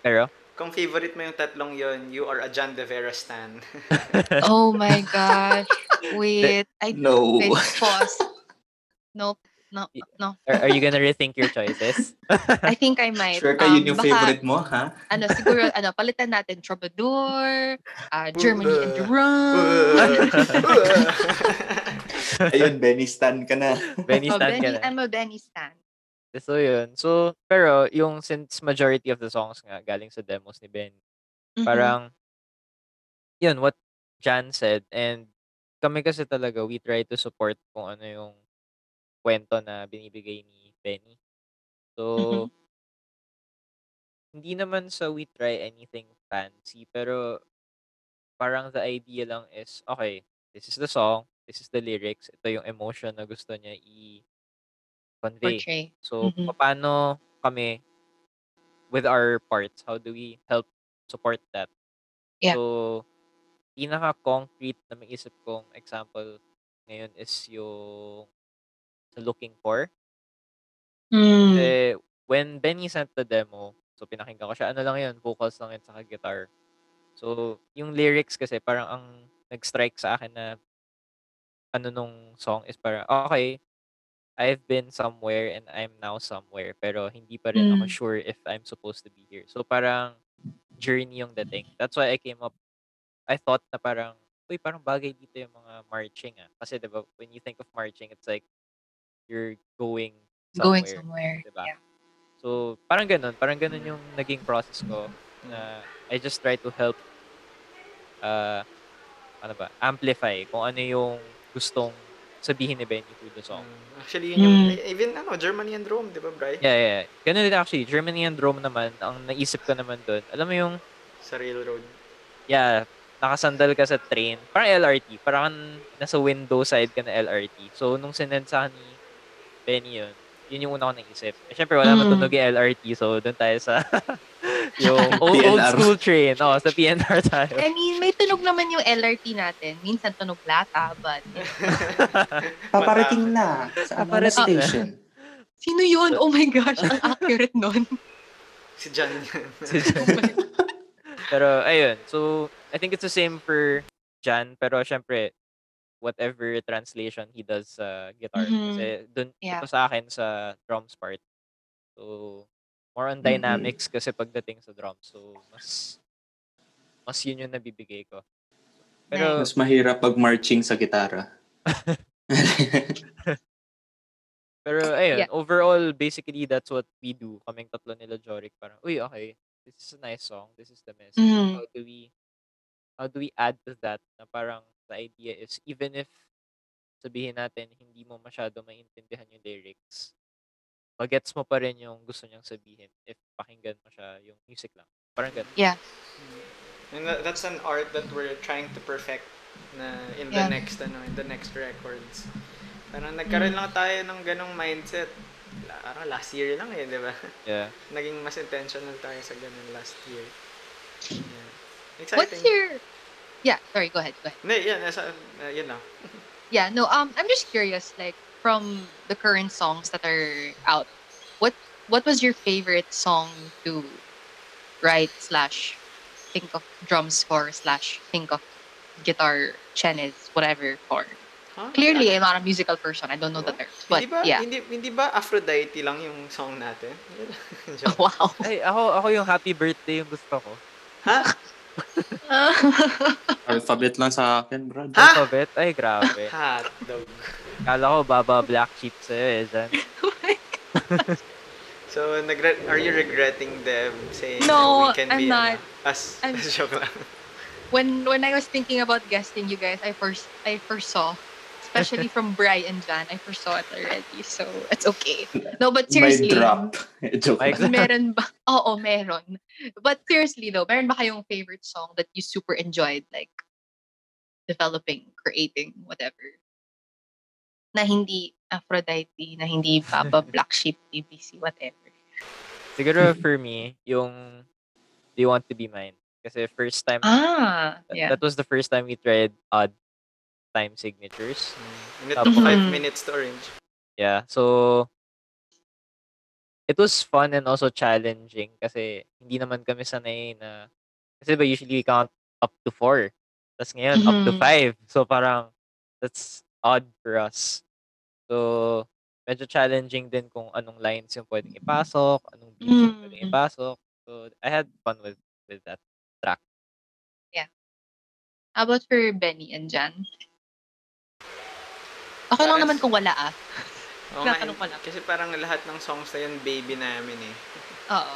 pero Kung favorite mo yung tatlong yon, you are a Jan De Vera stan. Oh my gosh. Wait, I No. wait, pause. Nope. No, no. Are, are you gonna rethink your choices? I think I might. Sure ka yun Um, yung baka, favorite mo, ha? Ano, siguro, ano, palitan natin Troubadour, uh, Germany and Uh, Drum. Ayun, Benny Stan ka na. Benny Oh, Stan ka Benny, na. I'm a Benny stan. So, yun. So, pero, yung since majority of the songs nga galing sa demos ni Ben, Mhm. parang, yun, what Jan said, and kami kasi talaga, we try to support kung ano yung kwento na binibigay ni Benny. So, Mhm. hindi naman sa we try anything fancy, pero parang the idea lang is, okay, this is the song, this is the lyrics, ito yung emotion na gusto niya i-convey. Portray. So, Mhm. paano kami with our parts, how do we help support that? Yeah. So, pinaka-concrete na may isip kong example ngayon is yung sa Looking For. Mm. Kasi when Benny sent the demo, so pinakinggan ko siya, ano lang yun, vocals lang yun, saka guitar. So, yung lyrics kasi parang ang nag-strike sa akin na ano nung song is parang, okay, I've been somewhere and I'm now somewhere, pero hindi pa rin ako Mm. sure if I'm supposed to be here. So, parang journey yung dating. That's why I came up, I thought na parang, uy, parang bagay dito yung mga marching ah. Kasi diba, when you think of marching, it's like, you're going somewhere. Going somewhere. Diba? Yeah. So, parang ganun. Parang ganun yung naging process ko na I just try to help uh, ano ba, amplify kung ano yung gustong sabihin ni Benny through the song. Mm, Actually, yun yung, Mm. even ano, Germany and Rome, di ba, Bri? Yeah, yeah. Ganun din actually. Germany and Rome naman, ang naisip ko naman doon, alam mo yung, Sa railroad. yeah, nakasandal ka sa train, parang LRT, parang nasa window side ka na LRT. So, nung sinend sa ni Benny yun, yun yung una ko naisip. Eh, syempre, wala Mm. matunog yung LRT, so doon tayo sa yung old, old school train. Oh, sa PNR tayo. I mean, may tunog naman yung LRT natin. Minsan tunog lata, but... Paparating na sa ano Paparating na. station. Sino yun? Oh my gosh, ang accurate nun. Si John yan. pero, ayun. So, I think it's the same for Jan. Pero, syempre, whatever translation he does sa guitar. Mhm. Kasi, dun, Yeah. ito sa akin sa drums part. So, more on dynamics kasi pagdating sa drums. So, mas, mas yun yung nabibigay ko. Pero, Mas mahirap pag marching sa gitara. Pero ayun, Yeah. overall, basically, that's what we do. Kaming tatlo nila Jorik, parang, uy, okay, this is a nice song, this is the message. Mhm. How do we, how do we add to that na parang the idea is, even if sabihin natin, hindi mo masyado maintindihan yung lyrics, magets mo pa rin yung gusto niyang sabihin if pakinggan mo siya yung music lang. Parang ganun. Yeah. And that, that's an art that we're trying to perfect na in the Yeah. next ano, in the next records. Parang nagkaroon lang tayo ng ganong mindset. Parang last year lang eh, di ba? Yeah. Naging mas intentional tayo sa ganun last year. Yeah. Exciting. What's your... Yeah, sorry, go ahead, go ahead. Hindi, yan, nasa, uh, yun lang. Yeah, no, um, I'm just curious, like, from the current songs that are out, what what was your favorite song to write slash think of drums for slash think of guitar, chenes, whatever for? Huh? Clearly, I'm not a musical person. I don't know the terms, but hindi ba, yeah. hindi, hindi ba Aphrodite lang yung song natin? Wow. Ay, ako, ako yung happy birthday yung gusto ko. ha? Alphabet lang sa akin, bro. Ha? Alphabet? Ay, grabe. Hotdog. Kala ko, baba black sheep sa'yo eh, Jan. oh my God. So, nagre- are you regretting them saying No, we can I'm be not. Us? I'm- Joke lang. when when I was thinking about guesting you guys, I first I first saw, especially from Bri and Jan, I first saw it already. So it's okay. No, but seriously, May drop. Joke lang. meron ba? Oo, meron. But seriously though, meron ba kayong favorite song that you super enjoyed like developing, creating, whatever? Na hindi Aphrodite, na hindi Papa Black Sheep, ABC, whatever. Siguro for me, yung Do You Want To Be Mine. Kasi first time, Ah, that, yeah. that was the first time we tried odd time signatures. And it took Mhm. five minutes to arrange. Yeah, so it was fun and also challenging kasi hindi naman kami sanay na kasi ba usually we count up to four. Tapos ngayon, up to Mhm. five. So parang that's odd for us. So, medyo challenging din kung anong lines yung pwedeng ipasok, anong beats yung pwedeng Mm. ipasok. So, I had fun with with that track. How about for Benny and Jan? Okay lang naman kung wala ah. Oo nga, Tinatanong ko lang. Kasi parang lahat ng songs na yun, baby namin eh. Oo.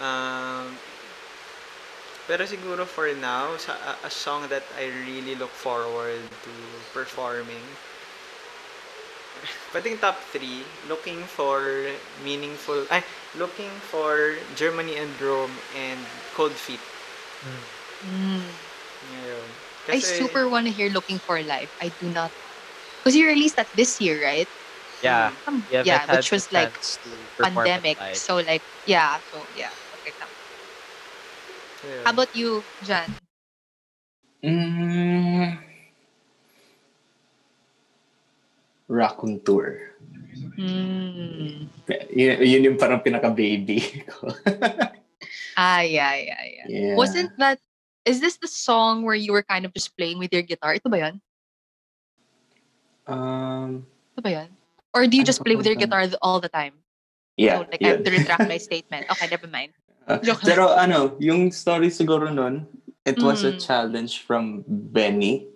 Um, pero siguro for now, sa, a, a song that I really look forward to performing, pwedeng top 3, looking for meaningful, ay, looking for Germany and Rome and Cold Feet. Mm. Ngayon. I super want to hear Looking for Life. I do not. Because you released that this year, right? Yeah. Um, We haven't yeah, which was like chance to perform it pandemic. So like, yeah. So yeah. Okay. tama. How about you, Jan? Mm, Raccoon Tour. Hmm. Yun, yun yung parang pinaka-baby ko. Ah, yeah, yeah, yeah. yeah. Wasn't that? Is this the song where you were kind of just playing with your guitar? Ito ba yan? Um, Ito ba yan? Or do you Ano just play with your guitar all the time? yeah. so, like, I have yun. to retract my statement. Okay, never mind. Uh, Joke lang. pero ano, yung story siguro nun, it was a Mm. challenge from Benny.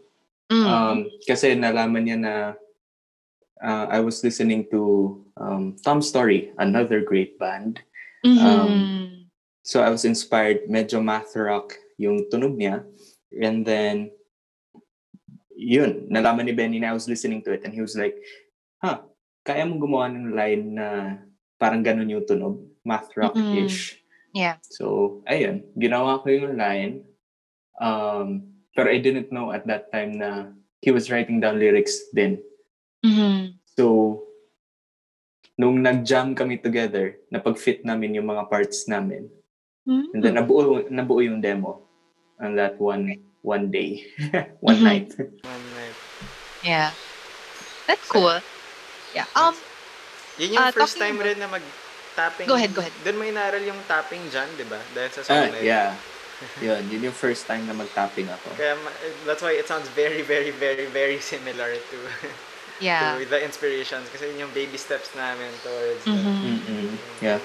Mm. Um, kasi nalaman niya na uh, I was listening to um, Tom Story, another great band. Mhm. So I was inspired, medyo math rock yung tunog niya. And then, yun, nalaman ni Benny na I was listening to it and he was like, huh, kaya mo gumawa ng line na parang ganun yung tunog, math rock-ish. Yeah. So, ayun, ginawa ko yung line. Um, pero I didn't know at that time na he was writing down lyrics din. Mhm. So, nung nag-jam kami together, napag-fit namin yung mga parts namin. And then nabuo, nabuo yung demo on that one one day, one Mhm. night. One night. Yeah. That's cool. Yeah. Um. Yun yung Ah, first talking time about- rin na mag-tapping. Go ahead, go ahead. Doon mo inaral yung tapping dyan, di ba? Dahil sa Ah, song na yun. yeah. Yun, yun yung first time na mag-tapping ako. Kaya that's why it sounds very, very, very, very similar to Yeah. to the inspirations. Kasi yun yung baby steps namin towards the Mhm. Mm-mm. Yeah.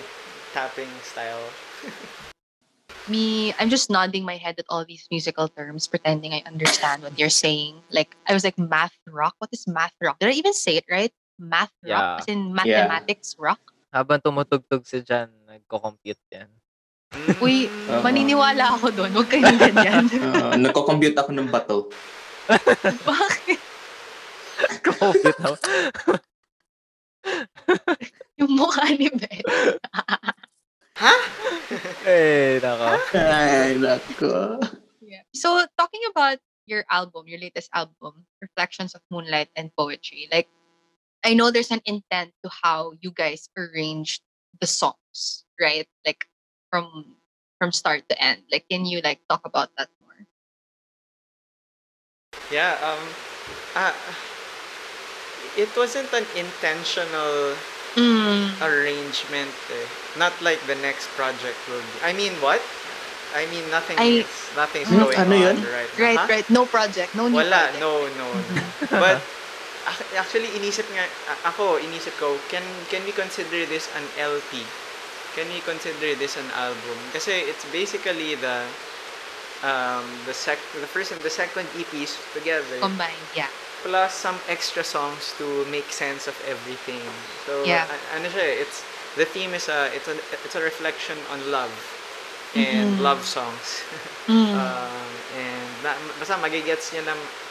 tapping style. Me, I'm just nodding my head at all these musical terms, pretending I understand what you're saying. Like I was like math rock. What is math rock? Did I even say it right? Math Yeah. rock, as in mathematics rock. Habang tumutugtog si Jan, nagko-compute yan. Uy, Oo. Maniniwala ako doon. Huwag kayong ganyan. Uh, nagko-compute ako ng bato. Bakit? compute ako. Yung mukha ni Beth. eh, nako. Ay, nako. Yeah. So talking about your album, your latest album, Reflections of Moonlight and Poetry, like I know there's an intent to how you guys arranged the songs, right? Like from from start to end. Like can you like talk about that more? Yeah, um, ah, it wasn't an intentional Mm. arrangement eh. Not like the next project will be. I mean, what? I mean, nothing I- is, nothing's Hmm, going ano on yun? right now. Right, Huh? right. No project. No new Wala, project. no, no. no. But ac- actually inisip nga ako, inisip ko, can can we consider this an LP? Can we consider this an album? Kasi it's basically the um the sec the first and the second EPs together Combined, yeah. Plus some extra songs to make sense of everything. So Yeah. ano siya, eh, it's the theme is a it's a it's a reflection on love and Mhm. love songs. Mm. Um, and na, basta magigets niya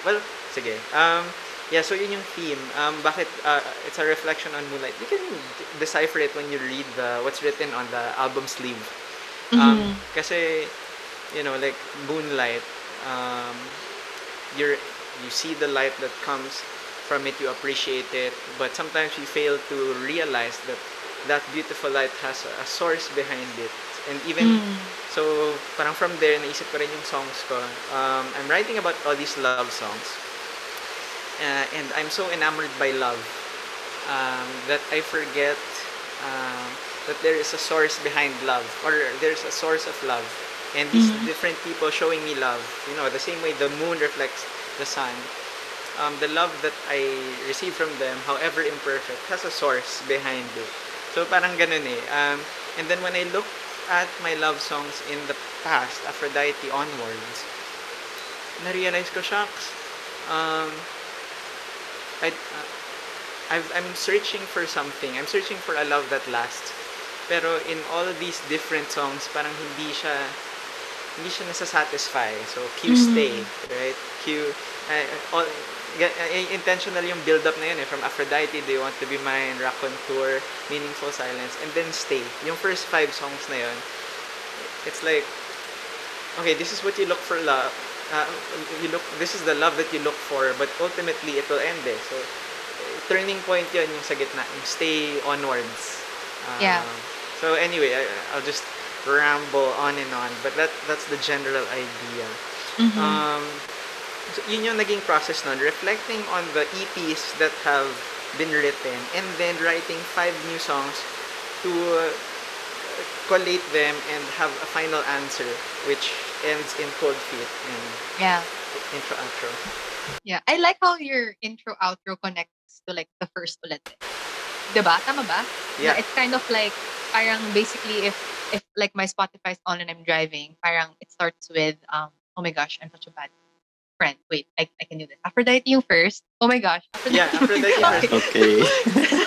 well, sige. Um, yeah, so yun yung theme. Um, bakit uh, it's a reflection on Moonlight. You can decipher it when you read the what's written on the album sleeve. Um, Mhm. Kasi, you know, like Moonlight, um, you're, you see the light that comes from it, you appreciate it, but sometimes you fail to realize that that beautiful light has a, source behind it. And even Mm. So, parang from there, naisip ko rin yung songs ko. Um, I'm writing about all these love songs. Uh, and I'm so enamored by love um, that I forget um, that there is a source behind love or there's a source of love. And these Mhm. different people showing me love. You know, the same way the moon reflects the sun. um, the love that I receive from them, however imperfect, has a source behind it. So parang ganun eh. Um, and then when I look at my love songs in the past, Aphrodite onwards, na-realize ko, shucks, um, I, uh, I've, I'm searching for something. I'm searching for a love that lasts. Pero in all these different songs, parang hindi siya hindi siya nasa-satisfy. So, Q stay, right? Q, uh, all, intentional yung build-up na yun eh. From Aphrodite, Do You Want to Be Mine, Raconteur, Meaningful Silence, and then Stay. Yung first five songs na yun, it's like, okay, this is what you look for love. Uh, you look, this is the love that you look for, but ultimately, it will end eh. So, turning point yun yung sa gitna, yung stay onwards. Um, Yeah. So anyway, I, I'll just ramble on and on, but that that's the general idea. Mhm. Um, so yun yung naging process nun, reflecting on the EPs that have been written and then writing five new songs to uh, collate them and have a final answer which ends in cold feet and yeah. intro outro. Yeah. I like how your intro outro connects to like the first ulit. eh. Diba? Tama ba? Na Yeah. it's kind of like, parang basically if, if like my Spotify's on and I'm driving, parang it starts with, um, oh my gosh, I'm such a bad friend. Wait, I, I can do this. Aphrodite yung first. Oh my gosh. Aphrodite. Yeah, Aphrodite Okay. Okay.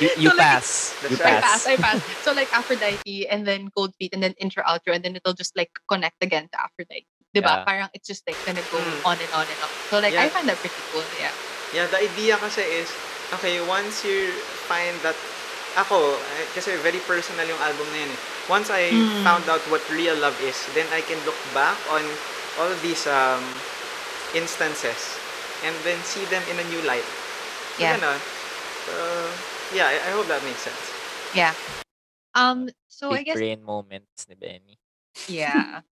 You, you So, like, pass. You That's I pass, pass. I pass. So like Aphrodite and then Cold Feet and then intro outro and then it'll just like connect again to Aphrodite. Diba? Yeah. Parang it's just like gonna go Mm. on and on and on. So like I find that pretty cool. Yeah. Yeah, the idea kasi is, okay, once you find that, ako, eh, kasi very personal yung album na yun eh. Once I Mm. found out what real love is, then I can look back on all of these um, instances and then see them in a new light. So, Yeah. ganun. So, yeah, I, I hope that makes sense. Yeah. Um so I guess brain moments ni Benny. yeah.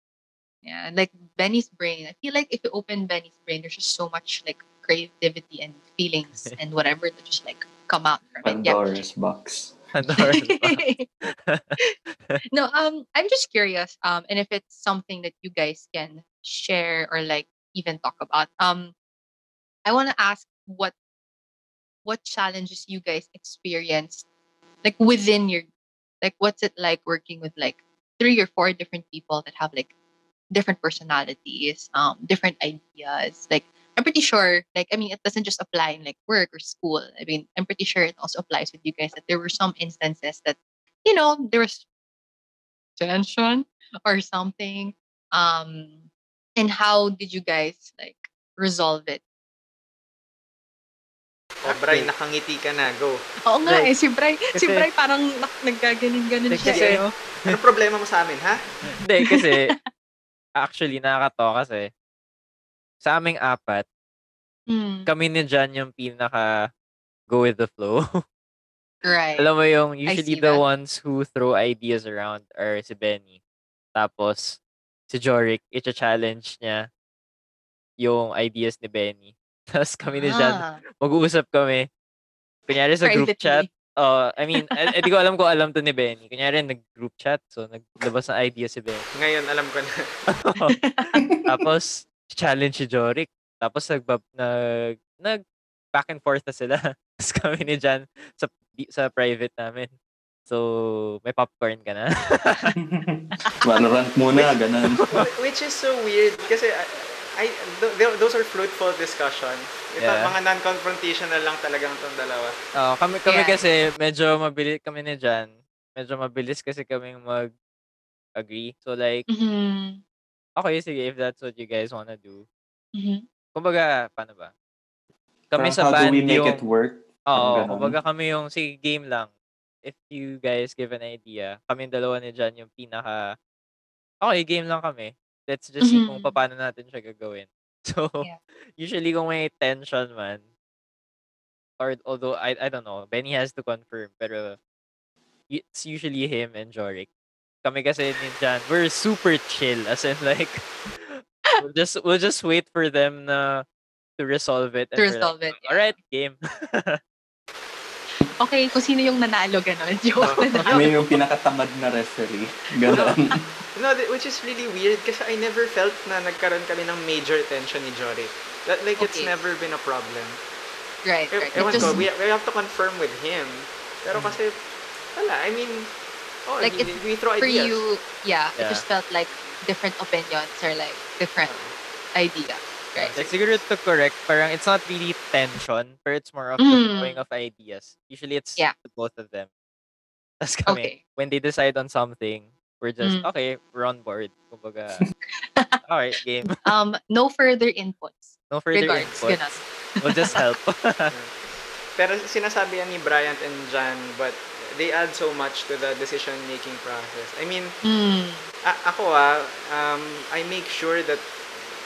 Yeah, like Benny's brain. I feel like if you open Benny's brain, there's just so much like creativity and feelings and whatever that just like come out from it. Yeah. Pandora's box. Pandora's box. no, um, I'm just curious, um, and if it's something that you guys can share or like even talk about. Um, I want to ask what what challenges you guys experienced, like within your, like what's it like working with like three or four different people that have like different personalities, um, different ideas. Like I'm pretty sure, like I mean, it doesn't just apply in like work or school. I mean, I'm pretty sure it also applies with you guys that there were some instances that, you know, there was tension or something. Um, and how did you guys like resolve it? O, Bray, nakangiti ka na. Go. Oo nga eh, si Bray, si kasi- Bray parang Like, siya. kasi- eh, oh. Ano problema mo sa amin, ha? Hindi, kasi, actually, nakakatawa kasi, sa aming apat, Hmm, kami ni Jan yung pinaka go with the flow. right. Alam mo yung, usually the that. ones who throw ideas around are si Benny. Tapos, si Jorik, i-challenge niya yung ideas ni Benny. Tapos kami ni Jan, Ah, mag-uusap kami. Kunyari sa group chat, privately. uh, I mean, eh, di ko alam kung alam to ni Benny. Kunyari, nag-group chat, so naglabas ng idea si Benny. Ngayon, alam ko na. Tapos, challenge si Jorik. Tapos, nag, nag, nag back and forth na sila. Tapos kami ni Jan sa, sa private namin. So, may popcorn ka na. Valorant muna, ganun. Which is so weird kasi I, I th- th- those are fruitful discussions. Ito, Yeah. mga non-confrontational lang talagang itong dalawa. Oh, kami kami Yeah. kasi medyo mabilis kami ni Jan. Medyo mabilis kasi kaming mag agree. So like, Mhm, okay, sige, if that's what you guys wanna do. mhm. Kumbaga, paano ba? Kami Parang sa how band do we make yung... it work? Oo, Parang ganun. kumbaga kami yung, sige, game lang. If you guys give an idea, kami dalawa ni Jan yung pinaka, okay, game lang kami. Let's just see kung Mhm. paano natin siya gagawin. So, Yeah. usually kung may tension man, or although, I, I don't know, Benny has to confirm, pero it's usually him and Jorik. Kami kasi ni Jan, we're super chill. As in like, we'll just, we'll just wait for them na to resolve it. To resolve like, it, yeah. Alright, game. Okay, kung sino yung nanalo, gano'n. Joke, nanalo. Kami yung pinakatamad na referee. Ganun. No, which is really weird kasi I never felt na nagkaroon kami ng major tension ni Jory. That, like, it's Okay. never been a problem. Right, E- right. It Ewan just, ko, we, we have to confirm with him. Pero Mm. kasi, wala, I mean, oh, Like, we, it- we throw for ideas. you, yeah, it just felt like different opinions or like different ideas. Right. Like, siguro to correct, parang it's not really tension, but it's more of the Mm. throwing of ideas. Usually it's Yeah. the both of them. Tapos kami, Okay. when they decide on something, we're just, Mm. okay, we're on board. Kumbaga, alright, game. Um, no further inputs. No further Regards, input. ganun. We'll just help. Pero sinasabi yan ni Bryant and John, but they add so much to the decision-making process. I mean, Mm. a- ako ah, um, I make sure that,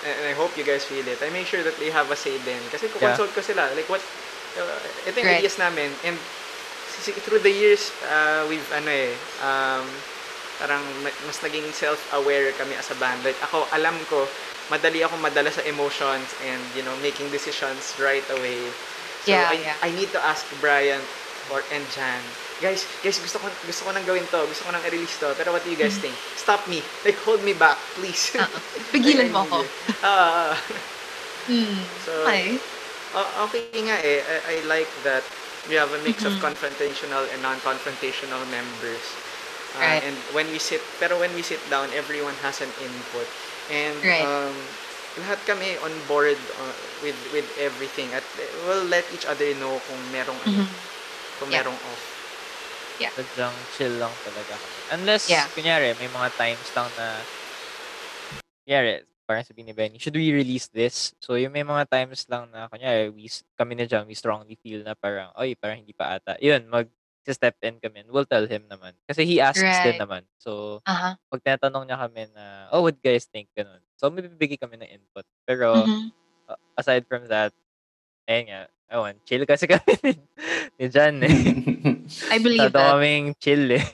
and I hope you guys feel it, I make sure that they have a say din. Kasi consult ko sila, like what, uh, ito yung Right. ideas namin, and through the years, uh, we've, ano eh, um, parang ma- mas naging self-aware kami as a band. Like ako, alam ko, madali ako madala sa emotions and, you know, making decisions right away. So, Yeah, I, yeah. I need to ask Brian or and Jan, guys, guys, gusto ko, gusto ko nang gawin to, gusto ko nang i-release to, pero what do you guys think? Stop me. Like, hold me back, please. Mm-hmm. Uh-uh. Pigilan mo ako. Ah, Hmm. so, Okay. o- okay nga eh. I, I like that we have a mix of Mhm. confrontational and non-confrontational members. Uh, Right. And when we sit, pero when we sit down, everyone has an input. And Right. um, lahat kami on board uh, with with everything. At uh, we'll let each other know kung merong ano, Mhm. kung Yeah. merong off. Sadyang chill lang talaga kami. Unless, Yeah. kunyari, may mga times lang na, kunyari, parang sabihin ni Benny, should we release this? So, yung may mga times lang na, kunyari, we, kami na dyan, we strongly feel na parang, oy, parang hindi pa ata. Yun, mag, step in kami. and We'll tell him naman. Kasi he asks din Right. naman. So, Aha. pag tinatanong niya kami na, oh, what guys think? Ganun. So, may bibigay kami ng input. Pero, Mhm. uh, aside from that, ayun nga, ewan, chill kasi kami ni, ni Jan eh. I believe Masyado that. kaming chill eh.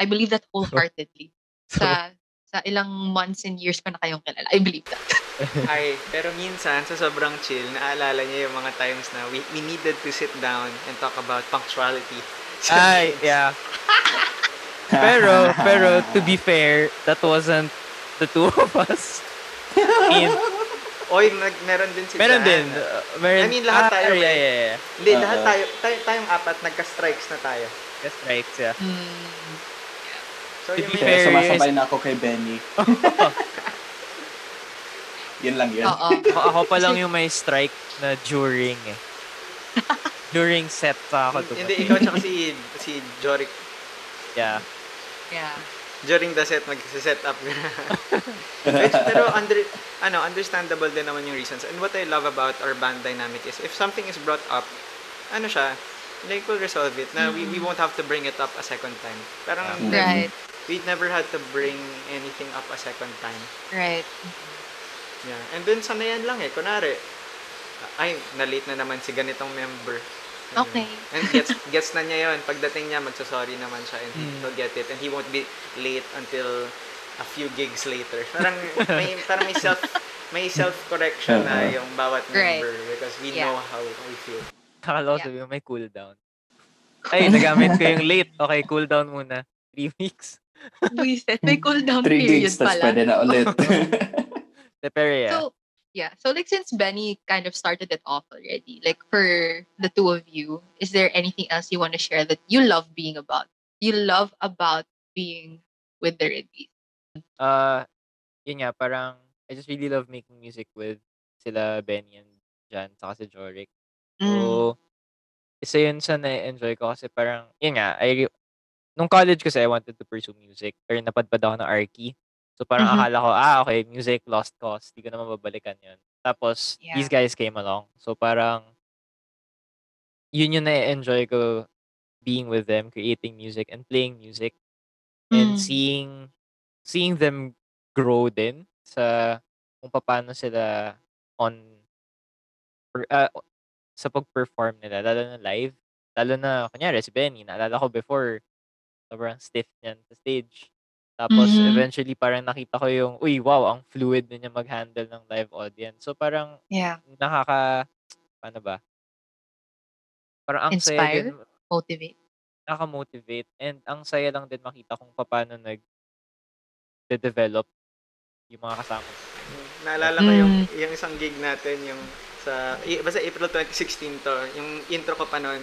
I believe that wholeheartedly. So, Sa sa ilang months and years ko na kayong kilala. I believe that. Ay, pero minsan, sa sobrang chill, naalala niya yung mga times na we, we needed to sit down and talk about punctuality. Ay, yeah. Pero, pero, to be fair, that wasn't the two of us. In, Oy, nag, meron din si meron Jan. din. uh, meron, I mean, lahat ah, tayo Yeah, yeah, yeah. Hindi, Oo. lahat tayo, tayo, tayong apat, nagka-strikes na tayo. Right, yeah. Hmm. So, To yung be fair, sumasabay na ako kay Benny. Yun lang yun. Oo. Ako, ako pa lang yung may strike na during eh. During set pa ako to. Hindi, ikaw tsaka si, si Jorik. Yeah. Yeah. During the set, mag-set up na. Which, pero under, ano, understandable din naman yung reasons. And what I love about our band dynamic is, if something is brought up, ano siya, like, we'll resolve it. Na we, we won't have to bring it up a second time. Parang, Right. we never had to bring anything up a second time. Right. Yeah. And then, sanayan lang eh. Kunwari, ay, na-late na naman si ganitong member. Okay. And gets, gets na niya yon Pagdating niya, magsasorry naman siya and Mm. he'll get it. And he won't be late until a few gigs later. Parang may, parang may self may self-correction na Uh-huh. yung bawat Right. member because we Yeah. know how we feel. Akala ko Yeah. sabi mo may cooldown. Ay, nagamit ko yung late. Okay, cooldown muna. Three weeks. Buisit. May cool down Three period gigs, tas pala. pwede na ulit. Pero yeah. So, yeah. So, like, since Benny kind of started it off already, like, for the two of you, is there anything else you want to share that you love being about? You love about being with the Ridleys? uh, yun nga, parang, I just really love making music with sila Benny and Jan, saka si Jorik. Mm. So, isa yun sa na-enjoy ko kasi parang, yun nga, I, re- nung college kasi I wanted to pursue music, pero napadpad ako ng Arky. So parang Mhm. akala ko, ah, okay, music, lost cause, di ko na mababalikan yun. Tapos, Yeah. these guys came along. So parang, yun yung na-enjoy ko being with them, creating music and playing music and Mm. seeing seeing them grow din sa kung paano sila on per, ah, sa pag-perform nila, lalo na live. Lalo na, kunyari, si Benny, naalala ko before, sobrang stiff niyan sa stage. Tapos, Mhm. eventually, parang nakita ko yung, uy, wow, ang fluid na niya mag-handle ng live audience. So, parang, Yeah. nakaka, paano ba? Parang ang saya Inspire? din, Motivate. nakaka-motivate and ang saya lang din makita kung paano nag develop yung mga kasama ko. Naalala ko yung, Mm. yung isang gig natin, yung sa, basta April 2016 to, yung intro ko pa noon,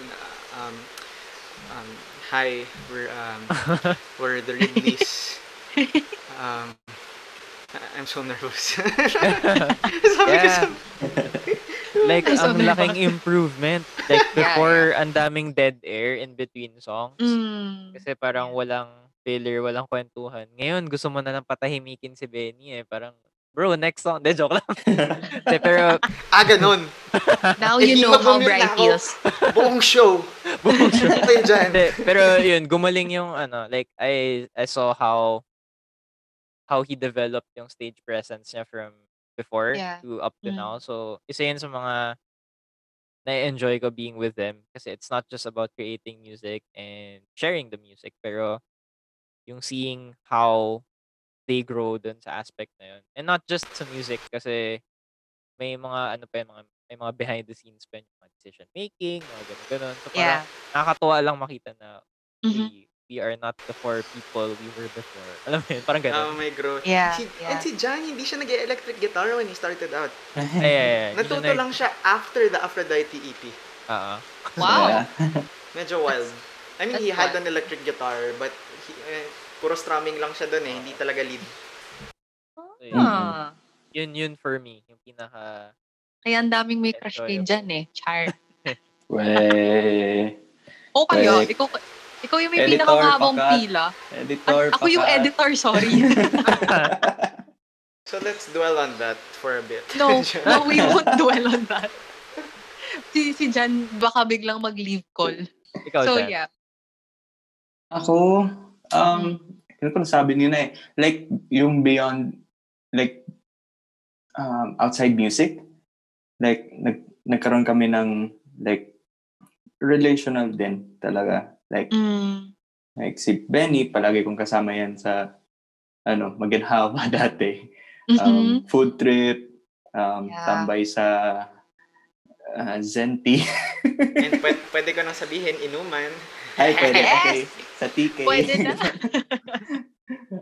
um, um, hi, we're, um, we're the Wrigley's. Um, I- I'm so nervous. Sabi ko Yeah. sa, like, Ay, ang sobrang laking bakit. improvement. Like, Yeah, before, ang daming dead air in between songs. Mm. Kasi parang walang filler, walang kwentuhan. Ngayon, gusto mo na lang patahimikin si Benny eh. Parang, bro, next song. De, joke lang. De, pero, ah, ganun. Now you know how mag-mute Bri na ako. feels. Buong show. buong show. Hindi, pero yun, gumaling yung ano, like I I saw how how he developed yung stage presence niya from before Yeah. to up to Mm. now. So, isa yun sa mga na-enjoy ko being with them kasi it's not just about creating music and sharing the music, pero yung seeing how they grow dun sa aspect na yun. And not just sa music kasi may mga ano pa yun, mga may mga behind the scenes pa yun, mga decision making, mga ganun ganun. So parang Yeah. nakakatuwa lang makita na Mhm. we, we are not the four people we were before. Alam mo yun, parang Oh, ganun. may growth. Yeah, Si, yeah. And si John, hindi siya nag-electric guitar when he started out. Ay, ay, ay, Natuto siya nag- lang siya after the Aphrodite EP. Oo. Wow. Yeah. Medyo wild. I mean, That's he had wild. an electric guitar, but he, eh, puro strumming lang siya doon eh, hindi talaga lead. So, yun, Ah. yun, yun for me, yung pinaka... Kaya ang daming may crush kay. Jan eh. Char. Wey. O kayo, ikaw, ikaw yung may Editor pinakamahabang pa ka. pila. Editor Ako yung pa ka. editor, sorry. So let's dwell on that for a bit. no, no, we won't dwell on that. Si, si Jan baka biglang mag-leave call. Ikaw, So Jan. yeah. Ako, um, ano ko nasabi niyo na eh, like, yung beyond, like, um, outside music, like, nag, nagkaroon kami ng, like, relational din talaga. Like, Mm. like si Benny, palagi kong kasama yan sa, ano, maginhawa dati. Um, food trip, um, Yeah. tambay sa uh, Zenti. And pwede, pwede ko nang sabihin, inuman. Ay, pwede, Yes! okay. Sa TK. Pwede na.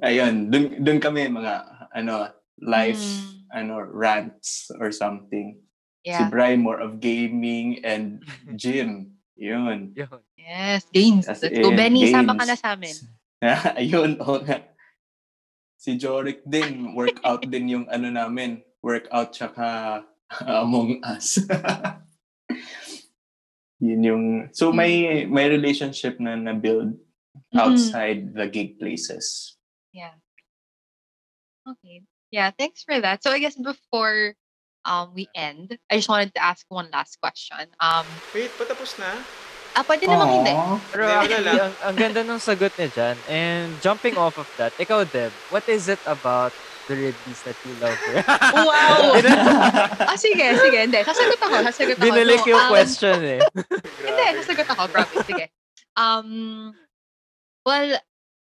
Ayun, dun, dun kami mga, ano, life, Mm. ano, rants or something. Si Yeah. Bri more of gaming and gym. Yun. Yun. Yes, games. As Let's go, in, Benny. Sama ka na sa amin. Ayun, oo nga. Si Jorik din, workout din yung ano namin. Workout tsaka Among Us. Yun yung, so may, may relationship na na-build Mhm. outside the gig places. Yeah. Okay. Yeah, thanks for that. So I guess before um we end, I just wanted to ask one last question. Um, Wait, patapos na? ah, pwede namang hindi. Pero actually, ang, ang ganda ng sagot ni Jan. And jumping off of that, ikaw, Deb, what is it about the Ridleys that you love? Wow! ah, sige, sige. Hindi, sasagot ako. Sasagot ako. Binilik No, yung um, question eh. Hindi, sasagot ako. Promise. Sige. Um, well,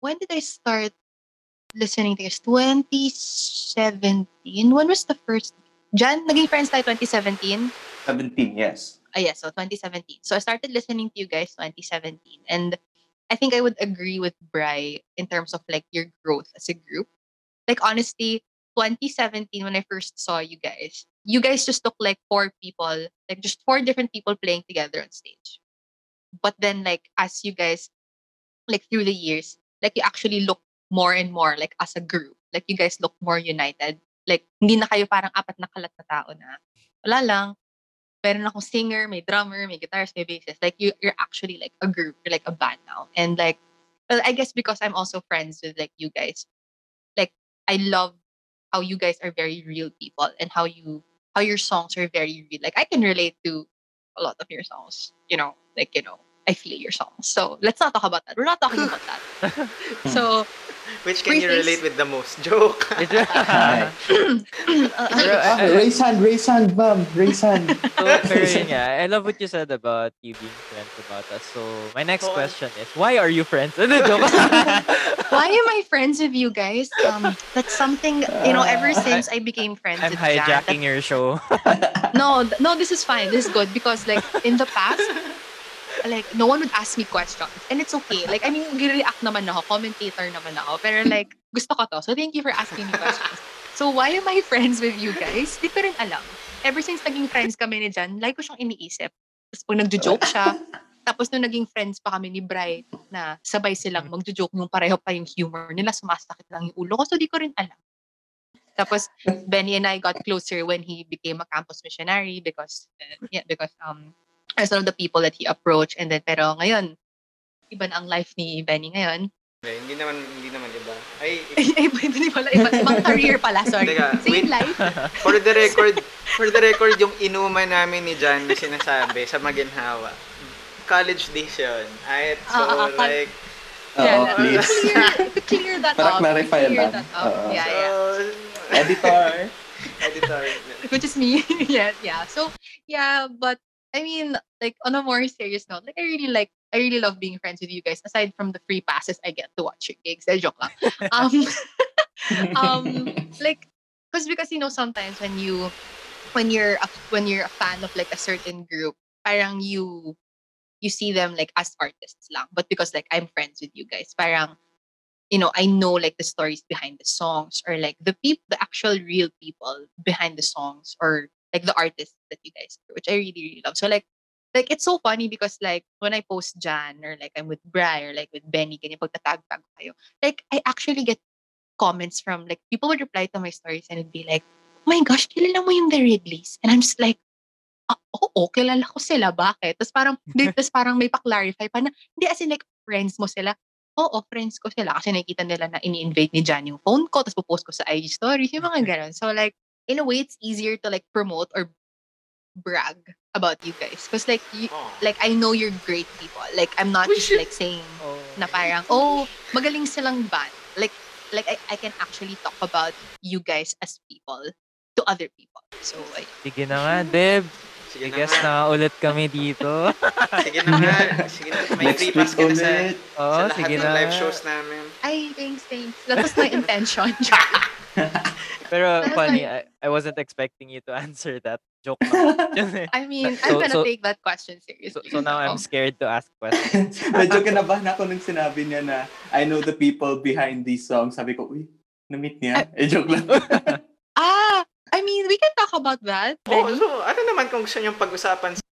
when did I start listening to this? 2017? When was the first? Jan, naging friends tayo 2017? 17, yes. Ah, yes, so 2017. So I started listening to you guys 2017. And I think I would agree with Bry in terms of like your growth as a group. Like honestly, 2017 when I first saw you guys, you guys just look like four people, like just four different people playing together on stage. But then like as you guys like through the years, like you actually look more and more like as a group. Like you guys look more united. Like hindi na kayo parang apat na kalat na tao na wala lang, meron akong singer, may drummer, may guitarist, may bassist. Like you, you're actually like a group, you're like a band now. And like, well, I guess because I'm also friends with like you guys, like I love how you guys are very real people and how you how your songs are very real. Like I can relate to a lot of your songs. You know, like you know, I feel your songs. So let's not talk about that. We're not talking about that. so Which can you Preface. relate with the most? Joke. Medyo- uh, Pero, Ah, uh, raise hand, raise hand, ma'am. Raise hand. So, pero yun nga, I love what you said about you being friends about us. So, my next Oo. question is, why are you friends? Ano, joke? why am I friends with you guys? Um, that's something you know. Ever since I became friends I'm with Jan, that hijacking your show. no, no, this is fine. This is good because like in the past, like no one would ask me questions, and it's okay. Like I mean, react naman ako, commentator naman ako, pero like gusto ko to. So thank you for asking me questions. So why am I friends with you guys? Di ko rin alam. Ever since naging friends kami ni Jan, like ko siyang iniisip. Tapos pag nagjo-joke siya, tapos nung naging friends pa kami ni Bright na sabay silang magjo-joke nung pareho pa yung humor nila, sumasakit lang yung ulo ko. So di ko rin alam. Tapos Benny and I got closer when he became a campus missionary because uh, yeah, because um One of the people that he approached and then pero ngayon iba na ang life ni Benny ngayon. Okay, hindi naman, hindi naman iba. Ay, Ay, iba, hindi pala, iba, ibang career pala, sorry. Teka, Same wait. life. for the record, for the record, yung inuman namin ni John na sinasabi sa Maginhawa, college days yun. Ay, so ah, ah, like, Oo, Yeah, please. Clear, clear that Para up. clarify clear lang. that up. Yeah, so, yeah. Editor. editor. Which is me. yeah, yeah. So, yeah, but I mean, like on a more serious note, like I really like, I really love being friends with you guys. Aside from the free passes I get to watch your gigs, eh, joke lang. Um, um, like, cause because you know sometimes when you, when you're a, when you're a fan of like a certain group, parang you, you see them like as artists lang. But because like I'm friends with you guys, parang you know, I know like the stories behind the songs or like the people, the actual real people behind the songs or like the artists that you guys do, which I really, really love. So like, like it's so funny because like when I post Jan or like I'm with Bri or like with Benny, ganyan pagtatag-tag kayo, like I actually get comments from like people would reply to my stories and it'd be like, oh my gosh, kilala mo yung The Ridleys? And I'm just like, ah, oo, kilala ko sila. Bakit? Tapos parang, tapos parang may pa-clarify pa na, hindi as in like friends mo sila oo, friends ko sila kasi nakikita nila na ini-invade ni Jan yung phone ko, tapos post ko sa IG stories, yung mga ganun. So like, in a way, it's easier to like promote or brag about you guys. Because like, you, Oh. like I know you're great people. Like, I'm not We just should- like saying Oh. na parang, oh, magaling silang band. Like, like I, I can actually talk about you guys as people to other people. So, I, Sige na nga, Deb. Sige I na guess nga. na ulit kami dito. Sige na nga. Sige na. May Next free week pass ka na sa. Oo, sa lahat sige ng na. live shows namin. ay, thanks, thanks. That was my intention. Pero That's funny, I, I wasn't expecting you to answer that. Joke eh. I mean, So- I'm gonna so- take that question seriously. so, so now I'm Oh. scared to ask questions. Medyo kinabahan ako nung sinabi niya na I know the people behind these songs. Sabi ko, uy, na-meet niya. Eh, joke lang. Ah, I mean, we can talk about that. Oh, Benny. so, ano naman kung gusto niyong pag-usapan?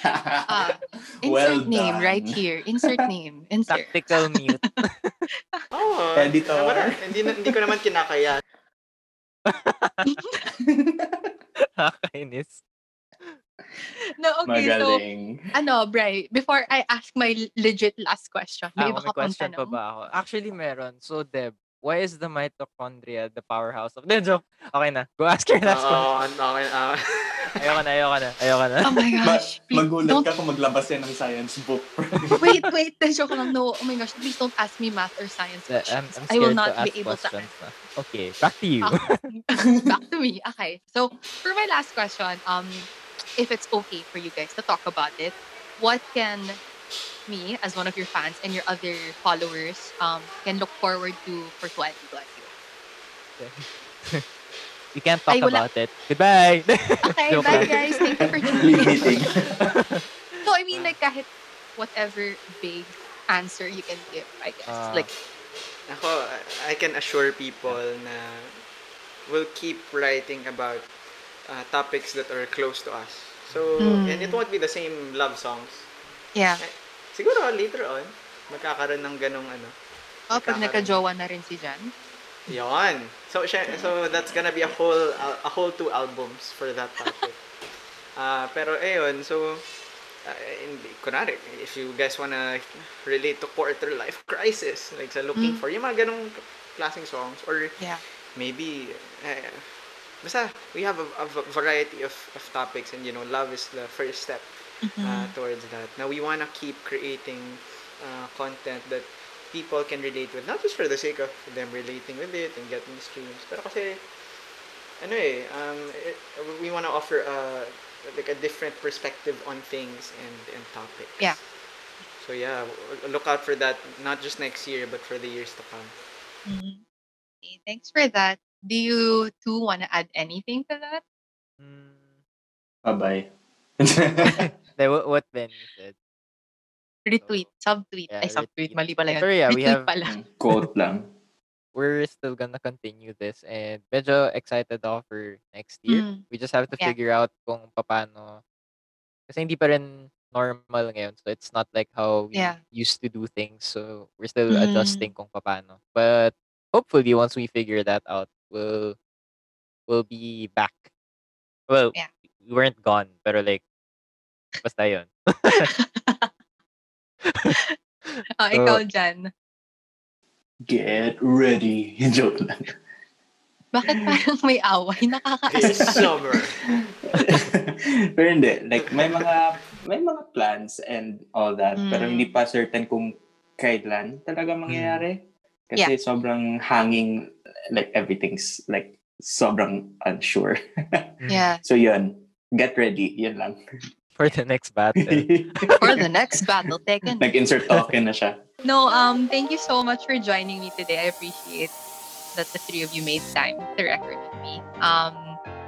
Ah, insert Well name done. right here. Insert name. Insert. Tactical mute. Oh, Editor. Wala, hindi, hindi ko naman kinakaya. Nakakainis. No, okay. So, Magaling. ano, Bri, before I ask my legit last question, may Ah, iba may ka pang question pa ba ako? Actually, meron. So, Deb, why is the mitochondria the powerhouse of... Then, joke. Okay na. Go ask your last Oo, question. okay. ah. Ayoko na, ayoko na. Ayoko na. Oh my Ma- gosh. please magulat don't, ka kung maglabas yan ng science book. wait, wait. Joke lang. No, oh my gosh. Please don't ask me math or science Uh, I'm. I'm I will scared not to ask be able to questions na. Okay, back to you. Ah. Back to me. Okay. So, for my last question, um, if it's okay for you guys to talk about it, what can me, as one of your fans and your other followers, um, can look forward to for 2020? we can't talk Ay, wala. about it. Goodbye! Okay, Joke bye lang. guys. Thank you for Limiting. tuning So, I mean, like, kahit whatever big answer you can give, I guess. Ah. like, Ako, I can assure people na we'll keep writing about uh, topics that are close to us. So, Mm. and it won't be the same love songs. yeah. Siguro later on, magkakaroon ng ganong ano. Oh, pag nagka-jowa na rin si Jan. Yon. So, siya- so that's gonna be a whole a whole two albums for that topic. Ah, pero ayun, so uh, hindi kunwari, if you guys wanna relate to quarter life crisis, like sa looking Mm. for yung mga ganong klaseng songs or Yeah. maybe eh, basta we have a, a variety of, of topics and you know love is the first step Mm-hmm. uh, towards that. Now we want to keep creating uh, content that people can relate with, not just for the sake of them relating with it and getting streams, but kasi ano eh, um, it, we want to offer a like a different perspective on things and and topics. Yeah. So yeah, look out for that not just next year but for the years to come. Mhm. Okay, thanks for that. Do you two want to add anything to that? Mm, Bye-bye. Like what, what Benny said. Retweet, subtweet, Yeah, ay subtweet, retweet. mali pala yun. Pero yeah, we have, pala. Quote lang. We're still gonna continue this and medyo excited ako for next year. Mm. We just have to Yeah. figure out kung paano kasi hindi pa rin normal ngayon. So it's not like how we Yeah. used to do things. So we're still Mm. adjusting kung paano. But hopefully once we figure that out, we'll we'll be back. Well, Yeah. we weren't gone, pero like basta yun. Ah, So- ikaw dyan. Get ready. Joke lang. Bakit parang may away? It's Nakakaasar. summer. pero hindi. Like, may mga may mga plans and all that. Pero Mm. hindi pa certain kung kailan talaga mangyayari. Kasi Yeah. sobrang hanging, like, everything's, like, sobrang unsure. Yeah. so, yun. Get ready. Yun lang. For the next battle. For the next battle, Tekken. Nag-insert token na siya. No, um, thank you so much for joining me today. I appreciate that the three of you made time to record with me. Um,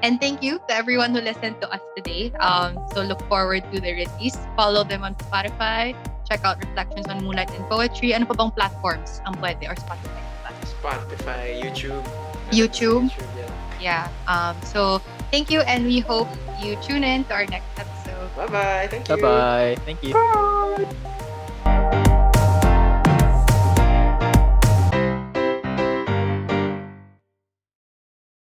and thank you to everyone who listened to us today. Um, so look forward to the release. Follow them on Spotify. Check out Reflections on Moonlight and Poetry. Ano pa bang platforms ang pwede? Or Spotify? Spotify, YouTube. YouTube. YouTube, yeah. Yeah. Um, so thank you and we hope you tune in to our next episode. Bye bye. Thank you. Bye bye. Thank you. Bye.